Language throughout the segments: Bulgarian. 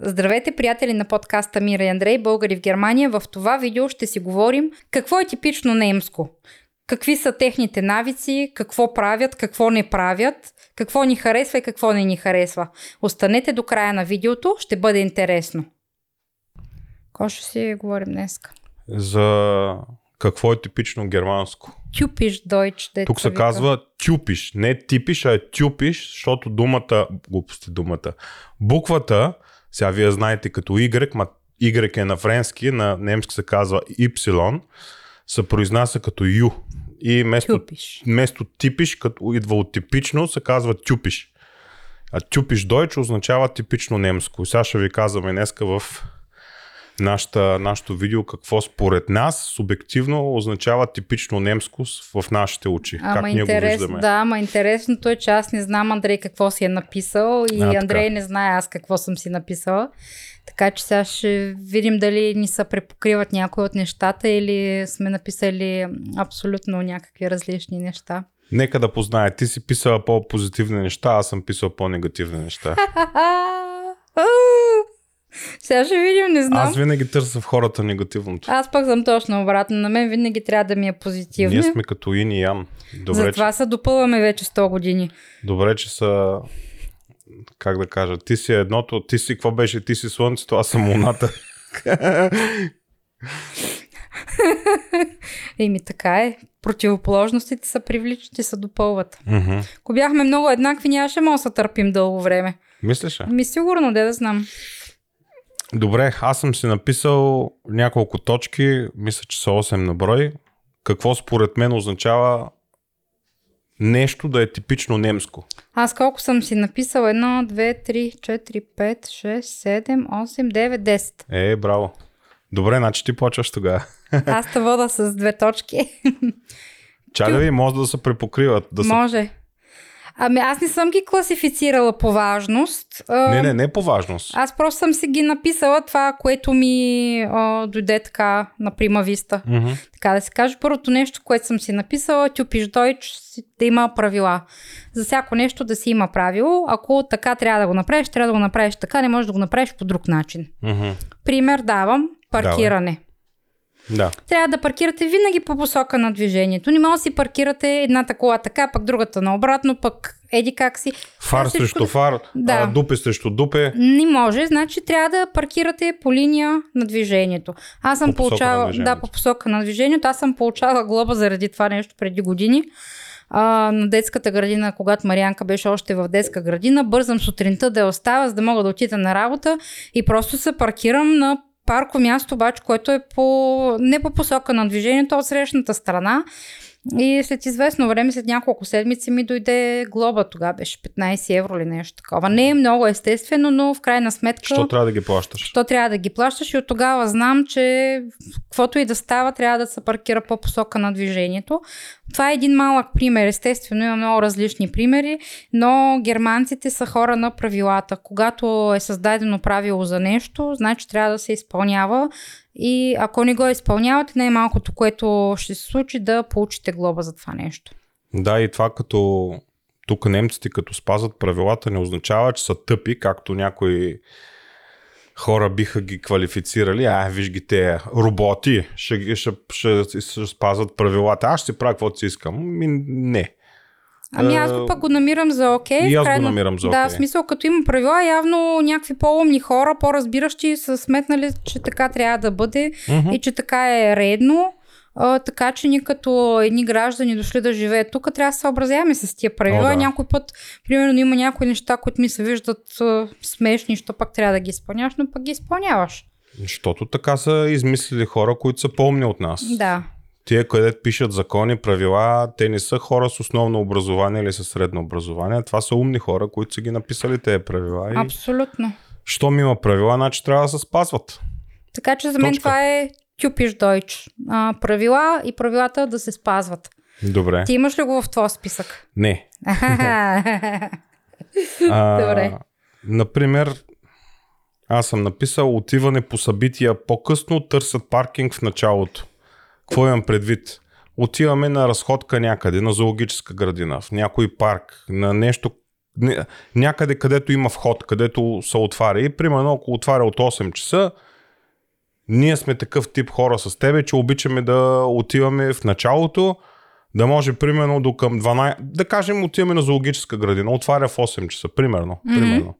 Здравейте, приятели на подкаста Мира и Андрей, българи в Германия. В това видео ще си говорим какво е типично немско. Какви са техните навици, какво правят, какво не правят, какво ни харесва и какво не ни харесва. Останете до края на видеото, ще бъде интересно. Какво ще си говорим днес? За какво е типично германско. Тюпиш дойч. Тук се вика. казва тюпиш, не типиш, а е тюпиш, защото думата, глупости думата, буквата сега вие знаете като Y, ма Y е на френски, на немски се казва Y, се произнася като Ю. И вместо, вместо типиш, като идва от типично, се казва тюпиш. А тюпиш дойч означава типично немско. Сега ще ви казваме днеска в нашата, нашото видео какво според нас субективно означава типично немско в нашите очи. Ама как ние интерес, го виждаме. Да, ама интересното е, че аз не знам Андрей какво си е написал и а, Андрей не знае аз какво съм си написала. Така че сега ще видим дали ни се препокриват някои от нещата или сме написали абсолютно някакви различни неща. Нека да познае. Ти си писала по-позитивни неща, аз съм писал по-негативни неща. Сега ще видим, не знам. Аз винаги търся в хората негативното. Аз пък съм точно обратно. На мен винаги трябва да ми е позитивно. Ние сме като Ин и Ян. Добре, Затова че... се допълваме вече 100 години. Добре, че са как да кажа, ти си едното, ти си, какво беше, ти си слънцето, аз съм луната. Еми така е. Противоположностите са привличат и се допълват. Mm-hmm. Ако бяхме много еднакви, нямаше може да търпим дълго време. Мислиш ли? Ми сигурно, де да знам. Добре, аз съм си написал няколко точки, мисля, че са 8 на брой. Какво според мен означава нещо да е типично немско? Аз колко съм си написал? 1, 2, 3, 4, 5, 6, 7, 8, 9, 10. Е, браво. Добре, значи ти почваш тогава. Аз те вода с две точки. Чаля ви, може да се препокриват. Да може. Се... Ами аз не съм ги класифицирала по важност. Не, не, не по важност. Аз просто съм си ги написала това, което ми а, дойде така на прима виста. Mm-hmm. Така да се каже. Първото нещо, което съм си написала, тюпиш дойч, да има правила. За всяко нещо да си има правило. Ако така трябва да го направиш, трябва да го направиш така, не можеш да го направиш по друг начин. Mm-hmm. Пример давам. Паркиране. Давай. Да. Трябва да паркирате винаги по посока на движението. Не може да си паркирате едната кола така, пък другата наобратно, пък еди как си. Фар всичко... срещу фар, да. а, дупе срещу дупе. Не може, значи трябва да паркирате по линия на движението. Аз съм по получала, да, по посока на движението. Аз съм получала глоба заради това нещо преди години. А, на детската градина, когато Марианка беше още в детска градина, бързам сутринта да я оставя, за да мога да отида на работа и просто се паркирам на парко място, обаче, което е по, не по посока на движението, а от срещната страна. И след известно време, след няколко седмици ми дойде глоба. Тогава беше 15 евро или нещо такова. Не е много естествено, но в крайна сметка... Що трябва да ги плащаш? Що трябва да ги плащаш и от тогава знам, че каквото и да става, трябва да се паркира по посока на движението. Това е един малък пример. Естествено, има много различни примери, но германците са хора на правилата. Когато е създадено правило за нещо, значи трябва да се изпълнява и ако не го изпълнявате, най-малкото, което ще се случи, да получите глоба за това нещо. Да, и това като тук немците като спазват правилата не означава, че са тъпи, както някои хора биха ги квалифицирали. А, виж ги те роботи, ще, ще, ще, ще спазват правилата. Аз ще правя каквото си искам. Ми, не. Ами аз го пък го намирам за окей. Okay. И аз крайно... го намирам за окей. Okay. Да, в смисъл, като има правила, явно някакви по-умни хора, по-разбиращи са сметнали, че така трябва да бъде mm-hmm. и че така е редно. А, така че ние като едни граждани дошли да живеят тук, трябва да се съобразяваме с тия правила. О, да. Някой път, примерно, има някои неща, които ми се виждат а, смешни, що пак трябва да ги изпълняваш, но пък ги изпълняваш. Защото така са измислили хора, които са по-умни от нас. Да тия, където пишат закони, правила, те не са хора с основно образование или с средно образование. Това са умни хора, които са ги написали тези правила. И... Абсолютно. Щом има правила, значи трябва да се спазват. Така че за мен Точка. това е тюпиш дойч. А, правила и правилата да се спазват. Добре. Ти имаш ли го в твоя списък? Не. а, Добре. Например, аз съм написал отиване по събития по-късно, търсят паркинг в началото. Какво имам предвид? Отиваме на разходка някъде, на зоологическа градина, в някой парк, на нещо, някъде където има вход, където се отваря. И примерно ако отваря от 8 часа, ние сме такъв тип хора с тебе, че обичаме да отиваме в началото, да може примерно до към 12, да кажем отиваме на зоологическа градина, отваря в 8 часа, примерно. Mm-hmm. примерно.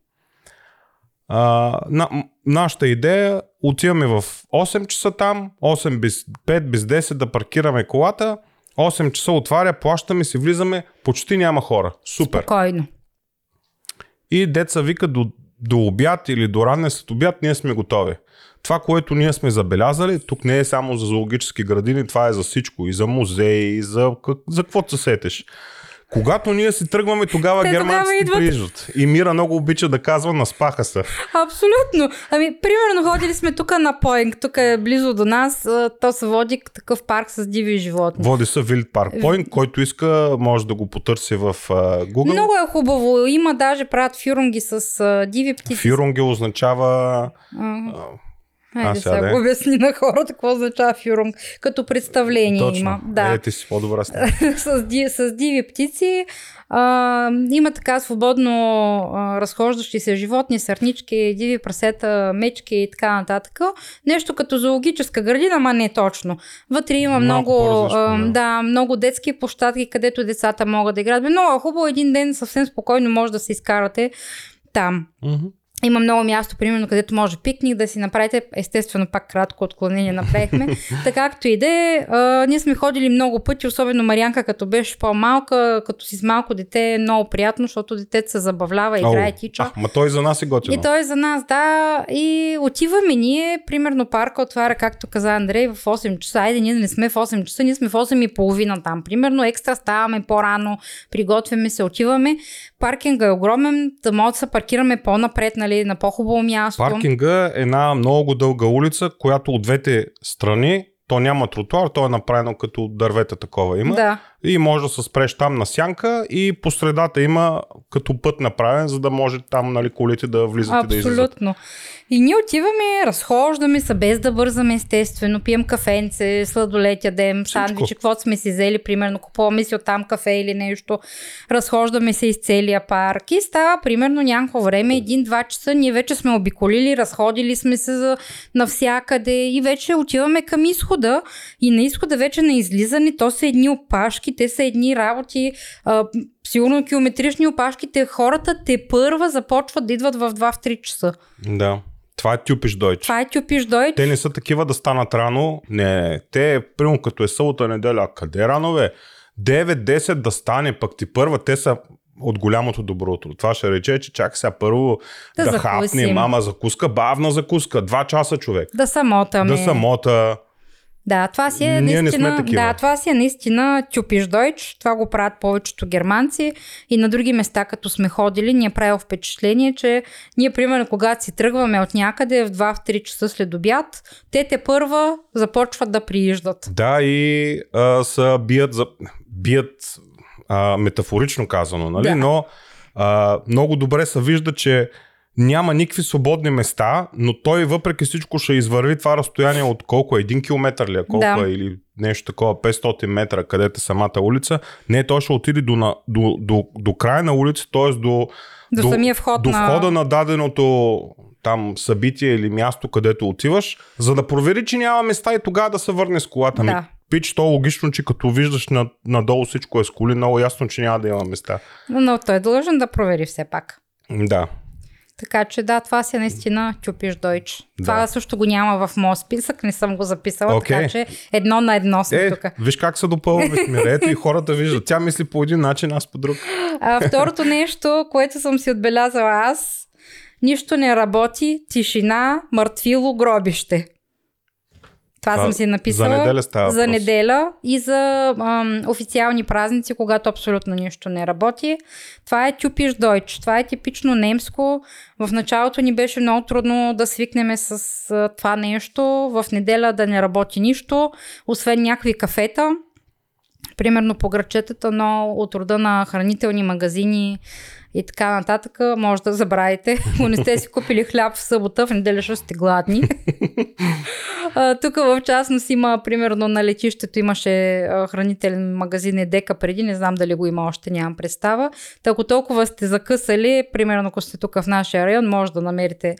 А, на, нашата идея, отиваме в 8 часа там, 8 без 5 без 10 да паркираме колата, 8 часа отваря, плащаме си, влизаме, почти няма хора. Супер. Спокойно. И деца вика до, до обяд или до ранен след обяд, ние сме готови. Това, което ние сме забелязали, тук не е само за зоологически градини, това е за всичко. И за музеи, и за, за какво се сетеш. Когато ние си тръгваме, тогава Те германците идват... прииждат. И Мира много обича да казва, наспаха се. Абсолютно. Ами, примерно, ходили сме тук на Поинг, тук е близо до нас. То се води такъв парк с диви животни. Води се Вилд парк Поинг, който иска, може да го потърси в uh, Google. Много е хубаво. Има даже правят фюрунги с uh, диви птици. Фюрунги означава... Uh-huh. Хайде сега да обясни на хората какво означава фюрунг. Като представление Точно. има. Да. Е, ти си по-добра с, с, с диви птици. А, има така свободно а, разхождащи се животни, сърнички, диви прасета, мечки и така нататък. Нещо като зоологическа градина, ма не точно. Вътре има много, много, а, да, много детски площадки, където децата могат да играят. Много хубаво един ден съвсем спокойно може да се изкарате там. Mm-hmm. Има много място, примерно, където може пикник да си направите. Естествено, пак кратко отклонение направихме. така както и да е, ние сме ходили много пъти, особено Марианка, като беше по-малка, като си с малко дете е много приятно, защото детето се забавлява, играе, тича. А, ма той за нас е готино. И той за нас, да. И отиваме ние, примерно парка отваря, както каза Андрей, в 8 часа. Айде, ние не сме в 8 часа, ние сме в 8 и половина там. Примерно екстра ставаме по-рано, приготвяме се, отиваме. Паркинга е огромен, да може да се паркираме по-напред, нали, на по-хубаво място. Паркинга е една много дълга улица, която от двете страни то няма тротуар, то е направено като дървета такова има. Да. И може да се спреш там на сянка и по средата има като път направен, за да може там нали, колите да влизат Абсолютно. и да излизат. Абсолютно. И ние отиваме, разхождаме се без да бързаме естествено, пием кафенце, сладолет ядем, сандвичи, каквото сме си взели, примерно купуваме си оттам кафе или нещо, разхождаме се из целия парк и става примерно някакво време, един-два часа, ние вече сме обиколили, разходили сме се за навсякъде и вече отиваме към изхода и на изхода вече на излизане, то са едни опашки, те са едни работи, а, сигурно километрични опашки, те хората те първа започват да идват в 2-3 часа. Да. Това е тюпиш дойч. Това е тюпиш дойч. Те не са такива да станат рано. Не, те, примерно като е събота неделя, къде рано бе? 9-10 да стане, пък ти първа, те са от голямото добро утро. Това ще рече, че чак сега първо да, да хапне мама закуска, бавна закуска, два часа човек. Да самотаме. Да самота. Да, това си е Ние наистина, да, това си е наистина тюпиш дойч. Това го правят повечето германци и на други места, като сме ходили, ни е правило впечатление, че ние, примерно, когато си тръгваме от някъде в 2-3 часа след обяд, те те първа започват да прииждат. Да, и а, са бият, за, бият а, метафорично казано, нали? Да. но а, много добре се вижда, че няма никакви свободни места, но той въпреки всичко ще извърви това разстояние от колко е, един километър ли е, колко да. е, или нещо такова, 500 метра, където е самата улица. Не, той ще отиде до, до, до, до, до края на улица, т.е. до, до, до, самия вход до на... входа на даденото там събитие или място, където отиваш, за да провери, че няма места и тогава да се върне с колата. Ами, да. Ми, пич, то логично, че като виждаш надолу всичко е с коли, много ясно, че няма да има места. Но той е длъжен да провери все пак. Да. Така че да, това си е наистина чупиш дойч. Да. Това също го няма в моят списък, не съм го записала, okay. така че едно на едно сме е, тук. Виж как се допълваме в мирето и хората виждат. Тя мисли по един начин, аз по друг. А, второто нещо, което съм си отбелязала аз, нищо не работи, тишина, мъртвило, гробище. Това, съм си написала. За неделя става За неделя и за ам, официални празници, когато абсолютно нищо не работи. Това е тюпиш дойч. Това е типично немско. В началото ни беше много трудно да свикнем с а, това нещо. В неделя да не работи нищо, освен някакви кафета. Примерно по грачетата, но от рода на хранителни магазини и така нататък, може да забравите. Ако не сте си купили хляб в събота, в неделя ще сте гладни. тук в частност има, примерно на летището имаше хранителен магазин Едека преди, не знам дали го има още, нямам представа. Та, ако толкова сте закъсали, примерно ако сте тук в нашия район, може да намерите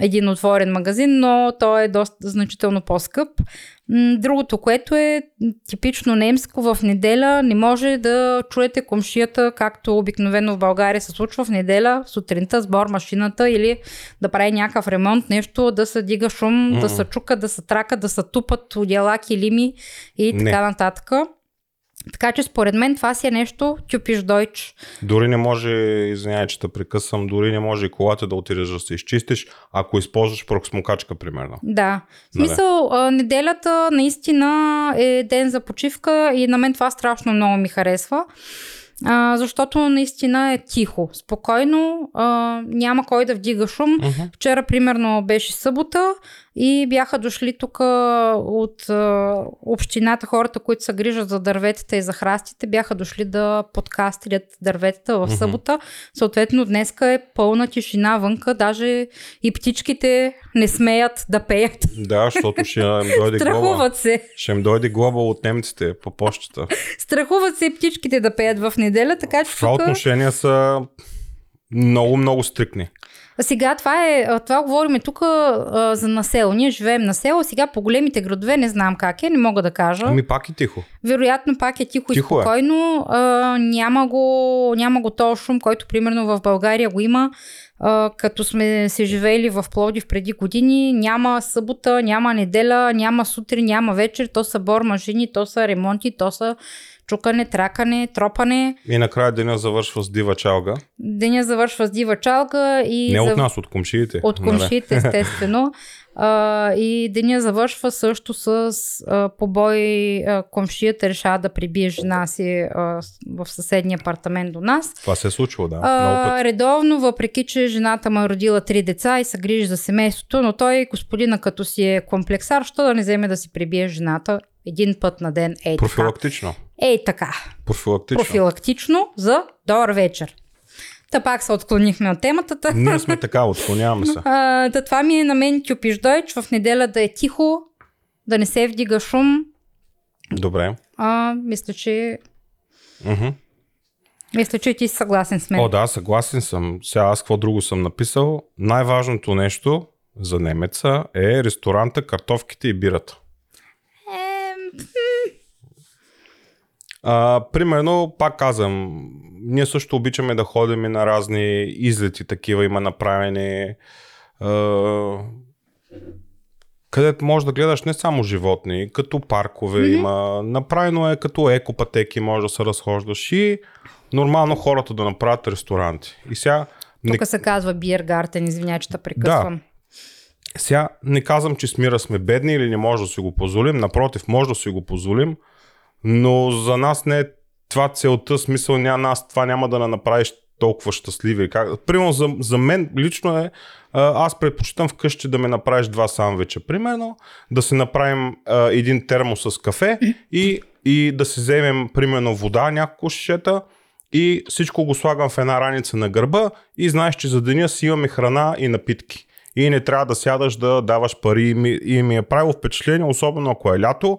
един отворен магазин, но той е доста значително по-скъп. Другото, което е типично немско, в неделя не може да чуете комшията, както обикновено в България се случва в неделя, сутринта сбор машината или да прави някакъв ремонт, нещо, да се дига шум, mm-hmm. да се чука, да се трака, да се тупат одялаки, лими и така не. нататък. Така че според мен това си е нещо тюпиш дойч. Дори не може, извинявай, че те прекъсвам, дори не може и колата да отидеш да се изчистиш, ако използваш проксмокачка, примерно. Да. В нали? смисъл, неделята наистина е ден за почивка и на мен това страшно много ми харесва. А, защото наистина е тихо, спокойно, а, няма кой да вдига шум. Uh-huh. Вчера, примерно, беше събота и бяха дошли тук от а, общината, хората, които се грижат за дърветата и за храстите, бяха дошли да подкастилят дърветата в събота. Mm-hmm. Съответно, днеска е пълна тишина вънка, даже и птичките не смеят да пеят. Да, защото ще им дойде Страхуват се. Ще им дойде глоба от немците по почтата. Страхуват се птичките да пеят в неделя, така че. В това тук... отношение са много, много стрикни. А сега това е, това говорим тук за насело. Ние живеем на село, сега по големите градове не знам как е, не мога да кажа. Ами пак е тихо. Вероятно пак е тихо, тихо и е. спокойно. Е. А, няма, го, няма го този шум, който примерно в България го има. А, като сме се живеели в Плодив преди години, няма събота, няма неделя, няма сутрин, няма вечер, то са бор машини, то са ремонти, то са чукане, тракане, тропане. И накрая деня завършва с дива чалга. Деня завършва с дива чалга и... Не от нас, от комшиите. От нали? комшиите, естествено. А, и деня завършва също с а, побой. А, комшията решава да прибие жена си а, в съседния апартамент до нас. Това се е случило, да. А, редовно, въпреки че жената му е родила три деца и се грижи за семейството, но той, господина, като си е комплексар, що да не вземе да си прибие жената един път на ден. Ей, Профилактично. Така. Ей така. Профилактично. Профилактично за добър вечер. Та пак се отклонихме от темата. Ние сме така, отклоняваме се. А, да, това ми е на мен тюпиш дойч, в неделя да е тихо, да не се вдига шум. Добре. А, мисля, че... Uh-huh. Мисля, че ти си съгласен с мен. О, да, съгласен съм. Сега аз какво друго съм написал. Най-важното нещо за немеца е ресторанта, картофките и бирата. А, примерно, пак казвам, ние също обичаме да ходим и на разни излети, такива има направени. А, където можеш да гледаш не само животни, като паркове mm-hmm. има. Направено е като екопатеки, може да се разхождаш и нормално хората да направят ресторанти. И сега... Тук не... се казва Биргартен, извиня, че те прекъсвам. Да. Сега не казвам, че смира сме бедни или не може да си го позволим. Напротив, може да си го позволим, но за нас не е това целта, смисъл няма нас, това няма да направиш толкова щастливи. Как... Примерно за, за мен лично е, аз предпочитам вкъщи да ме направиш два сандвича. Примерно да си направим а, един термос с кафе и, и да си вземем примерно вода, няколко шишета и всичко го слагам в една раница на гърба и знаеш, че за деня си имаме храна и напитки. И не трябва да сядаш да даваш пари и ми, и ми е правило впечатление, особено ако е лято,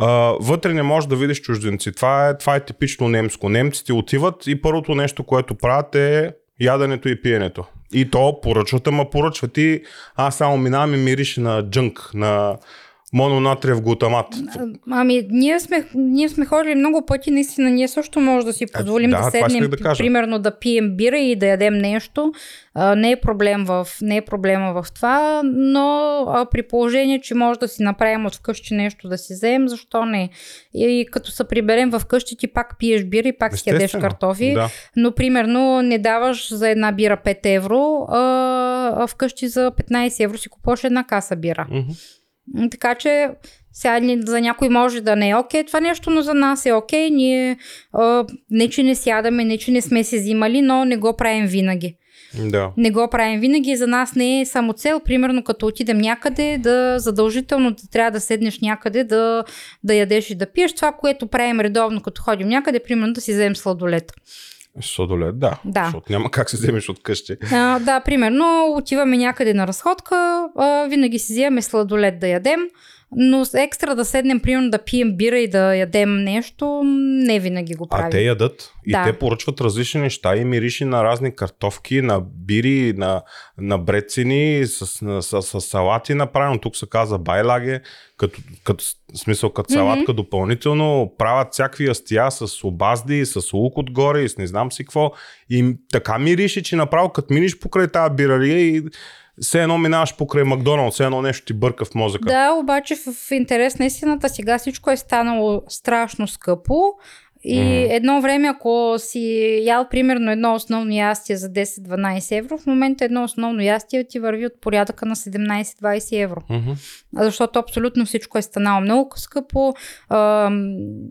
Uh, вътре не можеш да видиш чужденци. Това е, това е типично немско. Немците отиват и първото нещо, което правят е яденето и пиенето. И то поръчват, ама поръчват и аз само минавам и мириш на джънк, на мононатриев глутамат. Ами, ние сме, ние сме ходили много пъти, наистина, ние също може да си позволим да, да седнем, да примерно да пием бира и да ядем нещо. А, не, е проблем в, не е проблема в това, но а, при положение, че може да си направим от вкъщи нещо да си вземем, защо не? И, и като се приберем в къщи, ти пак пиеш бира и пак си ядеш картофи, да. но примерно не даваш за една бира 5 евро, а, а вкъщи за 15 евро си купуваш една каса бира. Mm-hmm. Така че сега за някой може да не е окей okay, това нещо, но за нас е окей. Okay. Ние а, не, че не сядаме, не, че не сме се взимали, но не го правим винаги. Да. Не го правим винаги. За нас не е само цел, примерно като отидем някъде, да задължително да трябва да седнеш някъде, да, да ядеш и да пиеш. Това, което правим редовно, като ходим някъде, примерно да си вземем сладолет. Сладолет, да. Да. Защото няма как се вземеш от къщи. А, да, примерно отиваме някъде на разходка, а, винаги си вземаме сладолет да ядем, но с екстра да седнем, примерно да пием бира и да ядем нещо, не винаги го правим. А те ядат и Да. те поръчват различни неща и мириши на разни картофки, на бири, на, на брецини, с, на, с, с, салати направено. Тук се казва байлаге, като, като смисъл като салатка допълнително. Правят всякакви ястия с обазди, с лук отгоре и с не знам си какво. И така мириши, че направо като миниш покрай тази бирария и все едно минаваш покрай Макдоналд, все едно нещо ти бърка в мозъка. Да, обаче в интерес на истината сега всичко е станало страшно скъпо. И Мгм. едно време, ако си ял примерно едно основно ястие за 10-12 евро, в момента едно основно ястие ти върви от порядъка на 17-20 евро. Мгм. Защото абсолютно всичко е станало много скъпо. А,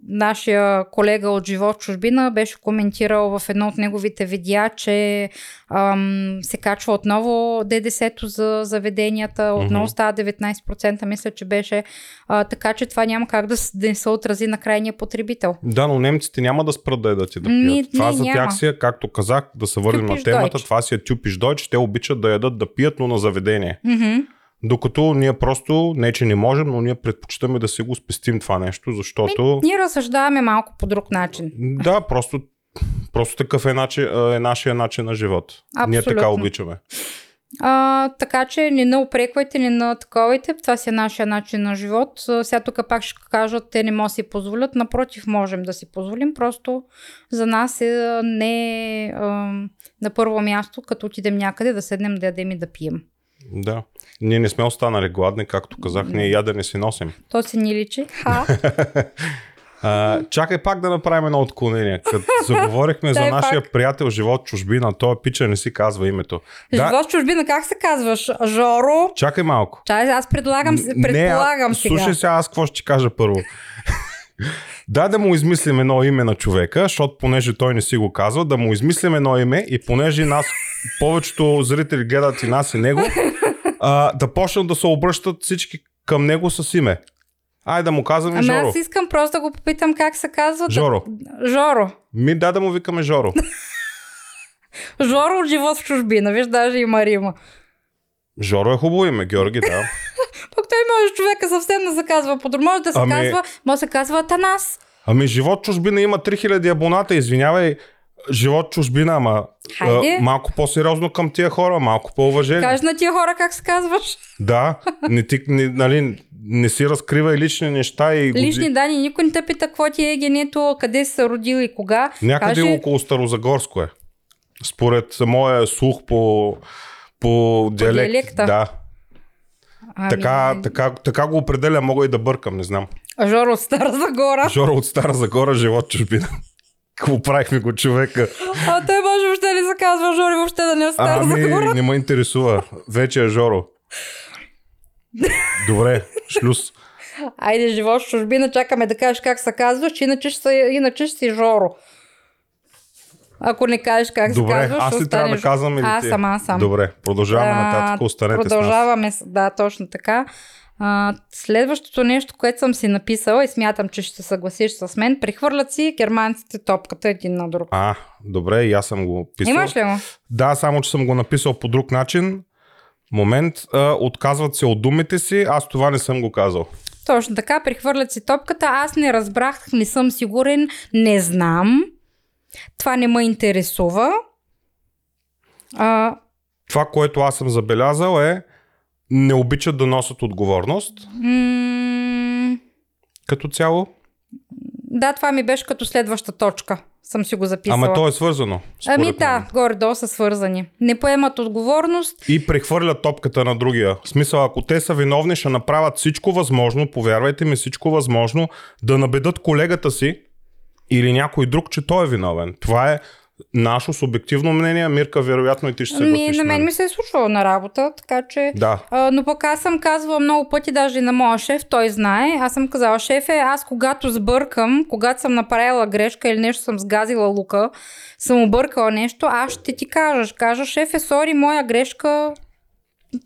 нашия колега от Живот чужбина беше коментирал в едно от неговите видеа, че ам, се качва отново ДДС-то за заведенията, отново Мгм. става 19%, мисля, че беше. А, така че това няма как да, да не се отрази на крайния потребител. Да, но немците няма да спрат да ядат и да пият. Ми, това не, за няма. тях си е, както казах, да се върнем на темата, дойч. това си е тюпиш дойч, те обичат да ядат, да пият, но на заведение. Мгм. Докато ние просто, не че не можем, но ние предпочитаме да си го спестим това нещо, защото... Ние разсъждаваме малко по друг начин. Да, просто, просто такъв е, начин, е нашия начин на живот. Ние така Абсолютно. обичаме. А, така че не наупреквайте, не на таковайте. Това си е нашия начин на живот. Сега тук пак ще кажат, те не могат да си позволят. Напротив, можем да си позволим. Просто за нас е не а, на първо място, като отидем някъде, да седнем да ядем и да пием. Да. Ние не сме останали гладни, както казах, ние ядене си носим. То си ни личи. Ха. А, чакай пак да направим едно отклонение. Като заговорихме за нашия приятел живот чужбина, той пича не си казва името. Да, Живот в чужбина, как се казваш? Жоро? чакай малко. Чай, аз предлагам, предполагам не, сега. Слушай сега, аз какво ще ти кажа първо. да, да му измислим едно име на човека, защото понеже той не си го казва, да му измислим едно име и понеже нас, повечето зрители гледат и нас и него, а, да почнат да се обръщат всички към него с име. Айде да му казваме Ами Жоро. аз искам просто да го попитам как се казва. Жоро. Жоро. Ми да да му викаме Жоро. Жоро от живот в чужбина. Виж, даже има Рима. Жоро е хубаво име, Георги, да. Пък той може човека съвсем да се казва по Може да се Ами- казва, може да се казва Атанас. Ами живот чужбина има 3000 абоната, извинявай. Живот чужбина, ама Хайде. а, малко по-сериозно към тия хора, малко по-уважение. Кажи на тия хора как се казваш. Да, не, ти, не, нали, не си разкривай лични неща и годи- Лични данни, никой не те пита какво ти е генето, къде си се родил и кога. Някъде Кажи, около Старозагорско е. Според моя слух по, по, диалект. диалекта. Да, ами, така, така, така го определя, мога и да бъркам, не знам. Жоро от Стара Загора. Жоро от Стара Загора, живот чужбина. Какво правихме го човека? А той може въобще да се казва Жоро и въобще да не от Стара Ами, Загора. не ме интересува. Вече е Жоро. Добре, шлюз. Айде, живот в чужбина, чакаме да кажеш как се казваш, че иначе ще, иначе ще си Жоро. Ако не кажеш как Добре, се казваш, аз ли трябва да казвам или Аз ти? съм, аз съм. Добре, продължаваме А, нататък, останете с нас. Продължаваме, с- да, точно така. А, следващото нещо, което съм си написала и смятам, че ще се съгласиш с мен, прехвърлят си германците топката един на друг. А, добре, и аз съм го писал. Имаш ли го? Да, само че съм го написал по друг начин. Момент, а, отказват се от думите си, аз това не съм го казал. Точно така, прехвърлят си топката. Аз не разбрах, не съм сигурен, не знам. Това не ме интересува. А, Това, което аз съм забелязал е, не обичат да носят отговорност м- като цяло. да, това ми беше като следваща точка. Съм си го записала. Ама то е свързано. Ами мен. да, горе-долу са свързани. Не поемат отговорност. И прехвърлят топката на другия. В смисъл, ако те са виновни, ще направят всичко възможно, повярвайте ми, всичко възможно, да набедат колегата си или някой друг, че той е виновен. Това е наше субективно мнение. Мирка, вероятно и ти ще се Ми, на мен ми се е случвало на работа, така че... Да. А, но пък аз съм казвала много пъти, даже и на моя шеф, той знае. Аз съм казала, шефе, аз когато сбъркам, когато съм направила грешка или нещо съм сгазила лука, съм объркала нещо, аз ще ти кажа. Кажа, шефе, сори, моя грешка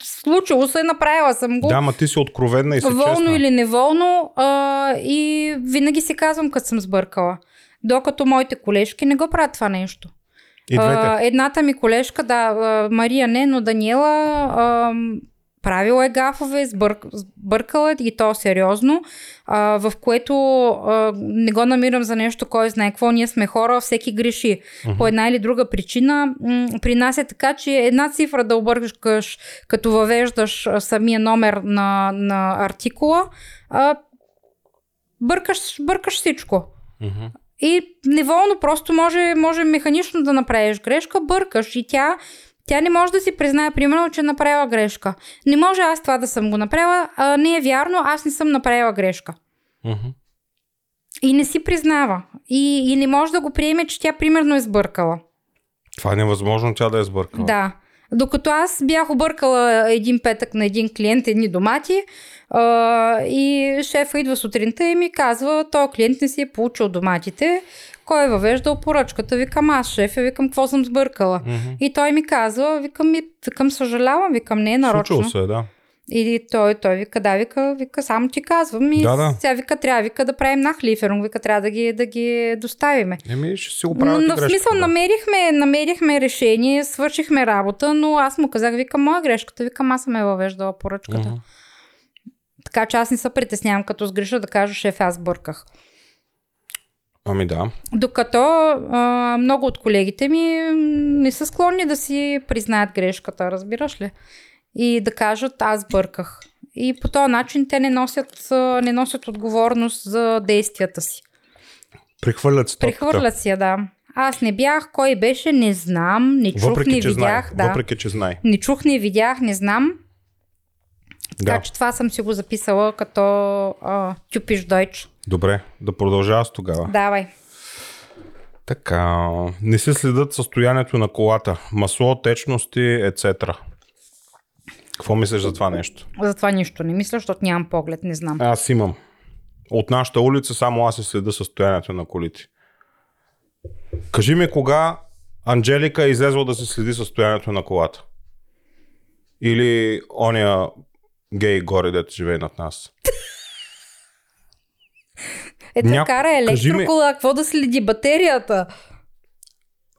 случило се, направила съм го. Да, ма ти си откровенна и си Волно честна. или неволно а, и винаги си казвам, като съм сбъркала. Докато моите колежки не го правят това нещо. И. А, едната ми колежка, да, Мария не, но Даниела а, правила е гафове, сбърк, сбъркала и то сериозно, а, в което а, не го намирам за нещо, кой знае какво. Ние сме хора, всеки греши uh-huh. по една или друга причина. М- при нас е така, че една цифра да объркаш, като въвеждаш самия номер на, на артикула, а, бъркаш, бъркаш всичко. Uh-huh. И неволно просто може, може механично да направиш грешка, бъркаш и тя тя не може да си признае, примерно, че е направила грешка. Не може аз това да съм го направила, а не е вярно, аз не съм направила грешка. Uh-huh. И не си признава. И, и не може да го приеме, че тя примерно е сбъркала. Това е невъзможно тя да е сбъркала. Да. Докато аз бях объркала един петък на един клиент едни домати а, и шефа идва сутринта и ми казва, този клиент не си е получил доматите, кой е въвеждал поръчката? Викам аз, шеф, викам, какво съм сбъркала. Mm-hmm. И той ми казва, викам, викам, съжалявам, викам, не е нарочно. Случило се, да. И той, той вика, да, вика, вика, само ти казвам. И Да, да. сега вика, трябва вика да правим нахлиферунг, вика, трябва да ги, да ги доставиме. Еми, ще си го Но, но в смисъл, да. намерихме, намерихме решение, свършихме работа, но аз му казах, вика, моя грешката, викам, аз съм е въвеждала поръчката. Мгм. Така че аз не се притеснявам, като сгреша да кажа, шеф, аз бърках. Ами да. Докато а, много от колегите ми не са склонни да си признаят грешката, разбираш ли? И да кажат, аз бърках. И по този начин те не носят, не носят отговорност за действията си. Прехвърлят стопката. Прехвърлят си я, да. Аз не бях, кой беше, не знам, не чух, Въпреки, не видях. знае. Да. Въпреки, че знае. Не чух, не видях, не знам. Така Да. че това съм си го записала като тюпиш дойч. Добре, да продължава с тогава. Давай. Така, не се следят състоянието на колата, масло, течности, etc. Какво мислиш за това нещо? За това нищо не мисля, защото нямам поглед, не знам. Аз имам. От нашата улица само аз се следа състоянието на колите. Кажи ми кога Анджелика е излезла да се следи състоянието на колата. Или ония гей горе, дето живее над нас. Ето Ня- кара кажи ми- електрокола, какво да следи батерията?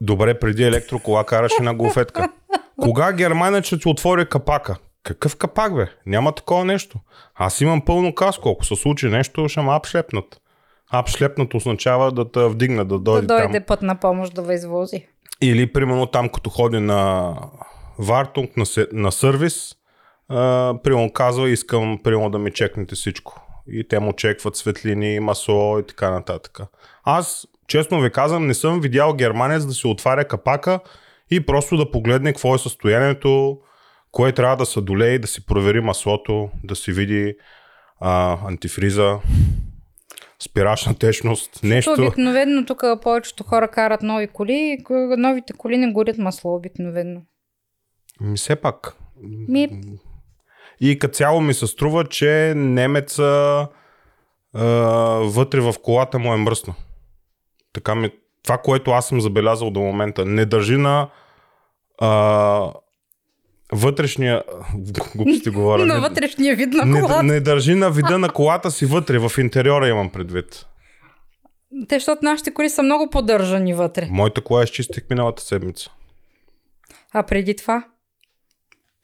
Добре, преди електрокола караше на гофетка. Кога германец ще ти отвори капака? Какъв капак, бе? Няма такова нещо. Аз имам пълно каско. Ако се случи нещо, ще ме апшлепнат. Апшлепнат означава да те вдигна, да Да дойде, дойде там. път на помощ да ме извози. Или, примерно, там, като ходи на Вартунг, на, се- на сервис, примерно казва, искам, примерно, да ми чекнете всичко. И те му чекват светлини, масло и така нататък. Аз, честно ви казвам, не съм видял германец да се отваря капака и просто да погледне какво е състоянието, кое трябва да се долее, да си провери маслото, да си види а, антифриза, спирачна течност, нещо. Обикновено тук повечето хора карат нови коли и новите коли не горят масло обикновено. Ми все пак. Ми, И като цяло ми се струва, че немеца а, вътре в колата му е мръсно. Така ми, това, което аз съм забелязал до момента, не държи на а, вътрешния... Глупости говоря. на не, вътрешния вид на не, колата. не държи на вида на колата си вътре, в интериора имам предвид. Те, защото нашите коли са много поддържани вътре. Моята кола изчистих миналата седмица. А преди това?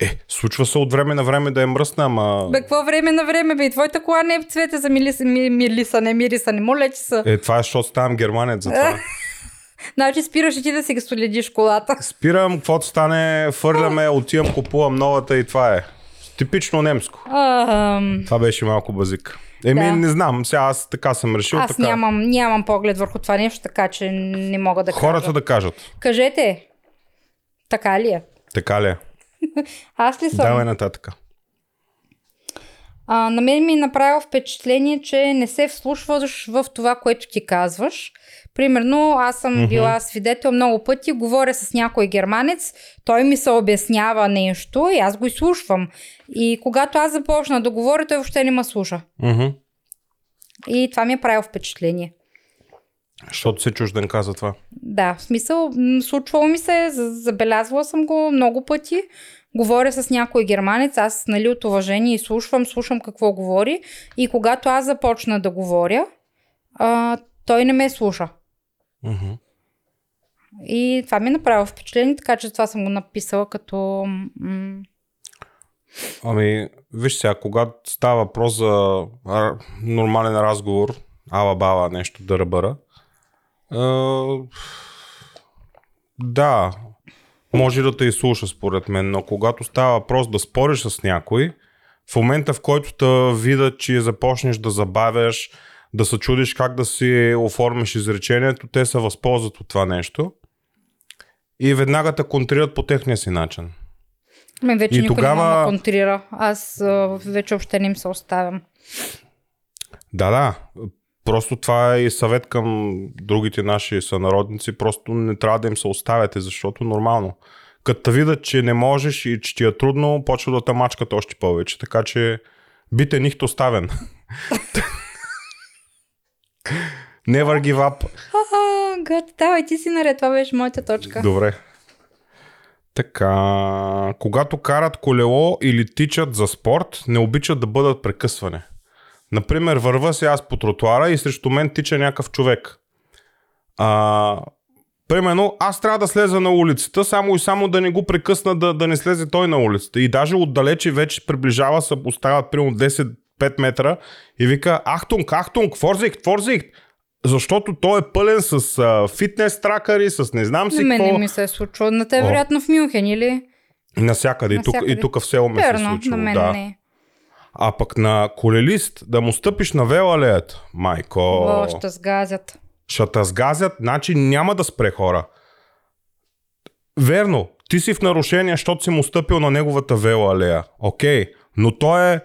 Е, случва се от време на време да е мръсна, ама... Бе, какво време на време, бе? И твоята кола не е в цвете за милиса, ми, милиса, не мириса, не моля, че са. Е, това е, защото ставам германец за това. Значи спираш и ти да си ги следиш колата. Спирам, каквото стане, фърляме, отивам, купувам новата и това е. Типично немско. Ам, Това беше малко базик. Еми, Да. не знам, сега аз така съм решил. аз така. нямам, нямам поглед върху това нещо, така че не мога да Хората кажа. да кажат. Кажете, така ли е? Така ли е? Аз ли съм? Давай нататък. А, на мен ми е направило впечатление, че не се вслушваш в това, което ти казваш. Примерно, аз съм mm-hmm. била свидетел много пъти, говоря с някой германец, той ми се обяснява нещо и аз го изслушвам. И когато аз започна да говоря, той въобще не ме слуша. Мгм. И това ми е правило впечатление. Защото се чужденка за това. Да, в смисъл, случвало ми се, за- забелязвала съм го много пъти. Говоря с някой германец, аз нали, от уважение слушвам, слушам какво говори и когато аз започна да говоря, а, той не ме слуша. И това ми е направило впечатление, така че това съм го написала като... М- ами, виж сега, когато става въпрос за нормален разговор, ала-бала нещо да да, може да те изслуша според мен, но когато става въпрос да спориш с някой, в момента в който те видят, че започнеш да забавяш, да се чудиш как да си оформиш изречението, те се възползват от това нещо и веднага те контрират по техния си начин. Ме вече и никой тогава... не ме контрира. Аз вече още не им се оставям. Да, да. Просто това е и съвет към другите наши сънародници. Просто не трябва да им се оставяте, защото нормално. Като видят, че не можеш и че ти е трудно, почва да те мачкат още повече. Така че бите нихто оставен. Never give up. Гад, давай, ти си наред, това беше моята точка. Добре. Така, когато карат колело или тичат за спорт, не обичат да бъдат прекъсване. Например, върва се аз по тротуара и срещу мен тича някакъв човек. А, примерно, аз трябва да слеза на улицата, само и само да не го прекъсна да, да не слезе той на улицата. И даже отдалече вече приближава, се остават примерно 10-5 метра и вика Ахтунг, Ахтунг, Форзихт, Форзихт. Защото той е пълен с а, фитнес тракъри, с не знам си какво. На мен не ми се е случило. На те вероятно в Мюнхен или? Насякъде. И тук, и тук в село ми се е случило. На мен да. не. А пък на колелист да му стъпиш на велалеят, майко. О, ще сгазят. Ще те сгазят, значи няма да спре хора. Верно, ти си в нарушение, защото си му стъпил на неговата вела алея. Окей, но той е...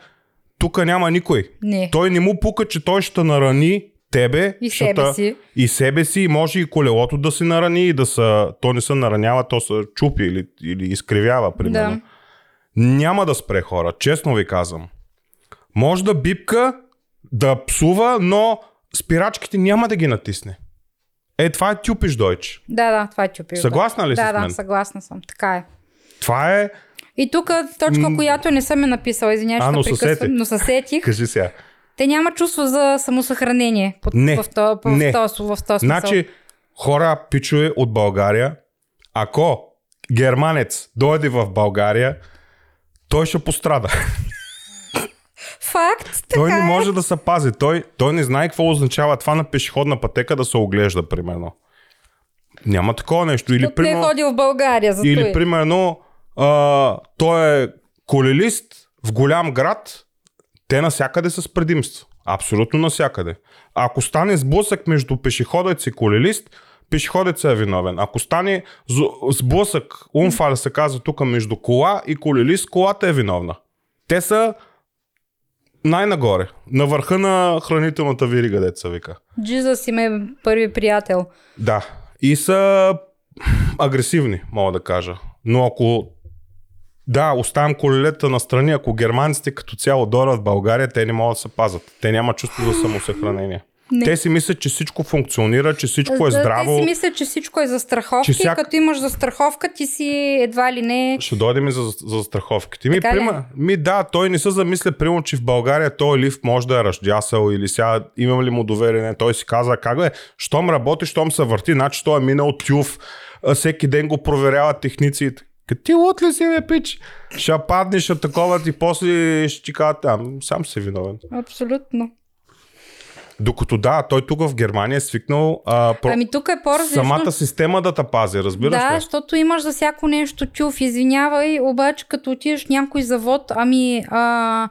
Тук няма никой. Не. Той не му пука, че той ще нарани тебе. И себе та, си. И себе си, и може и колелото да се нарани, и да са... То не се наранява, то се чупи или, или изкривява, примерно. Да. Няма да спре хора, честно ви казвам. Може да бипка, да псува, но спирачките няма да ги натисне. Е, това е тюпиш дойч. Да, да, това е тюпиш. Съгласна ли да, си да? Да, съгласна съм. Така е. Това е... И тук точка, която не съм е написала, извинявай, но прекъсвам, но съсетих. Кажи сега. Те няма чувство за самосъхранение под, не, в, то, в, не. в, то, в, в то смисъл. Значи, хора, пичове от България, ако германец дойде в България, той ще пострада. Факт. Той не е. може да се пази. Той, той не знае какво означава това на пешеходна пътека да се оглежда, примерно. Няма такова нещо. Или, примерно, не е ходил в България. За или, примерно, а, той е колелист в голям град, те насякъде с предимство. Абсолютно насякъде. Ако стане сблъсък между пешеходец и колелист, пешеходец е виновен. Ако стане сблъсък, умфа се казва тук между кола и колелист, колата е виновна. Те са най-нагоре, на върха на хранителната вирига, деца вика. Джизъс им е първи приятел. Да. И са агресивни, мога да кажа. Но ако да, оставям колелета на страни, ако германците като цяло дойдат в България, те не могат да се пазат. Те няма чувство за самосъхранение. Не. Те си мислят, че всичко функционира, че всичко е здраво. Те си мислят, че всичко е за страховки. Че всяк... Като имаш за страховка, ти си едва ли не. Ще дойдем и за, за страховките. Ми, прима, ми да, той не се замисля, примерно, че в България той лифт може да е ръждясал или сега имам ли му доверие. Той си каза, как е, щом работи, щом се върти, значи той е минал тюв. Всеки ден го проверяват техниците. Като ти лут ли си, ме пич? Ще паднеш, ще такова и после ще ти кажа там. Сам си виновен. Абсолютно. Докато да, той тук в Германия е свикнал а, про... ами тук е по-различно. самата система да те пази, разбираш Да, ли? защото имаш за всяко нещо чув, извинявай, обаче като отидеш някой завод, ами а,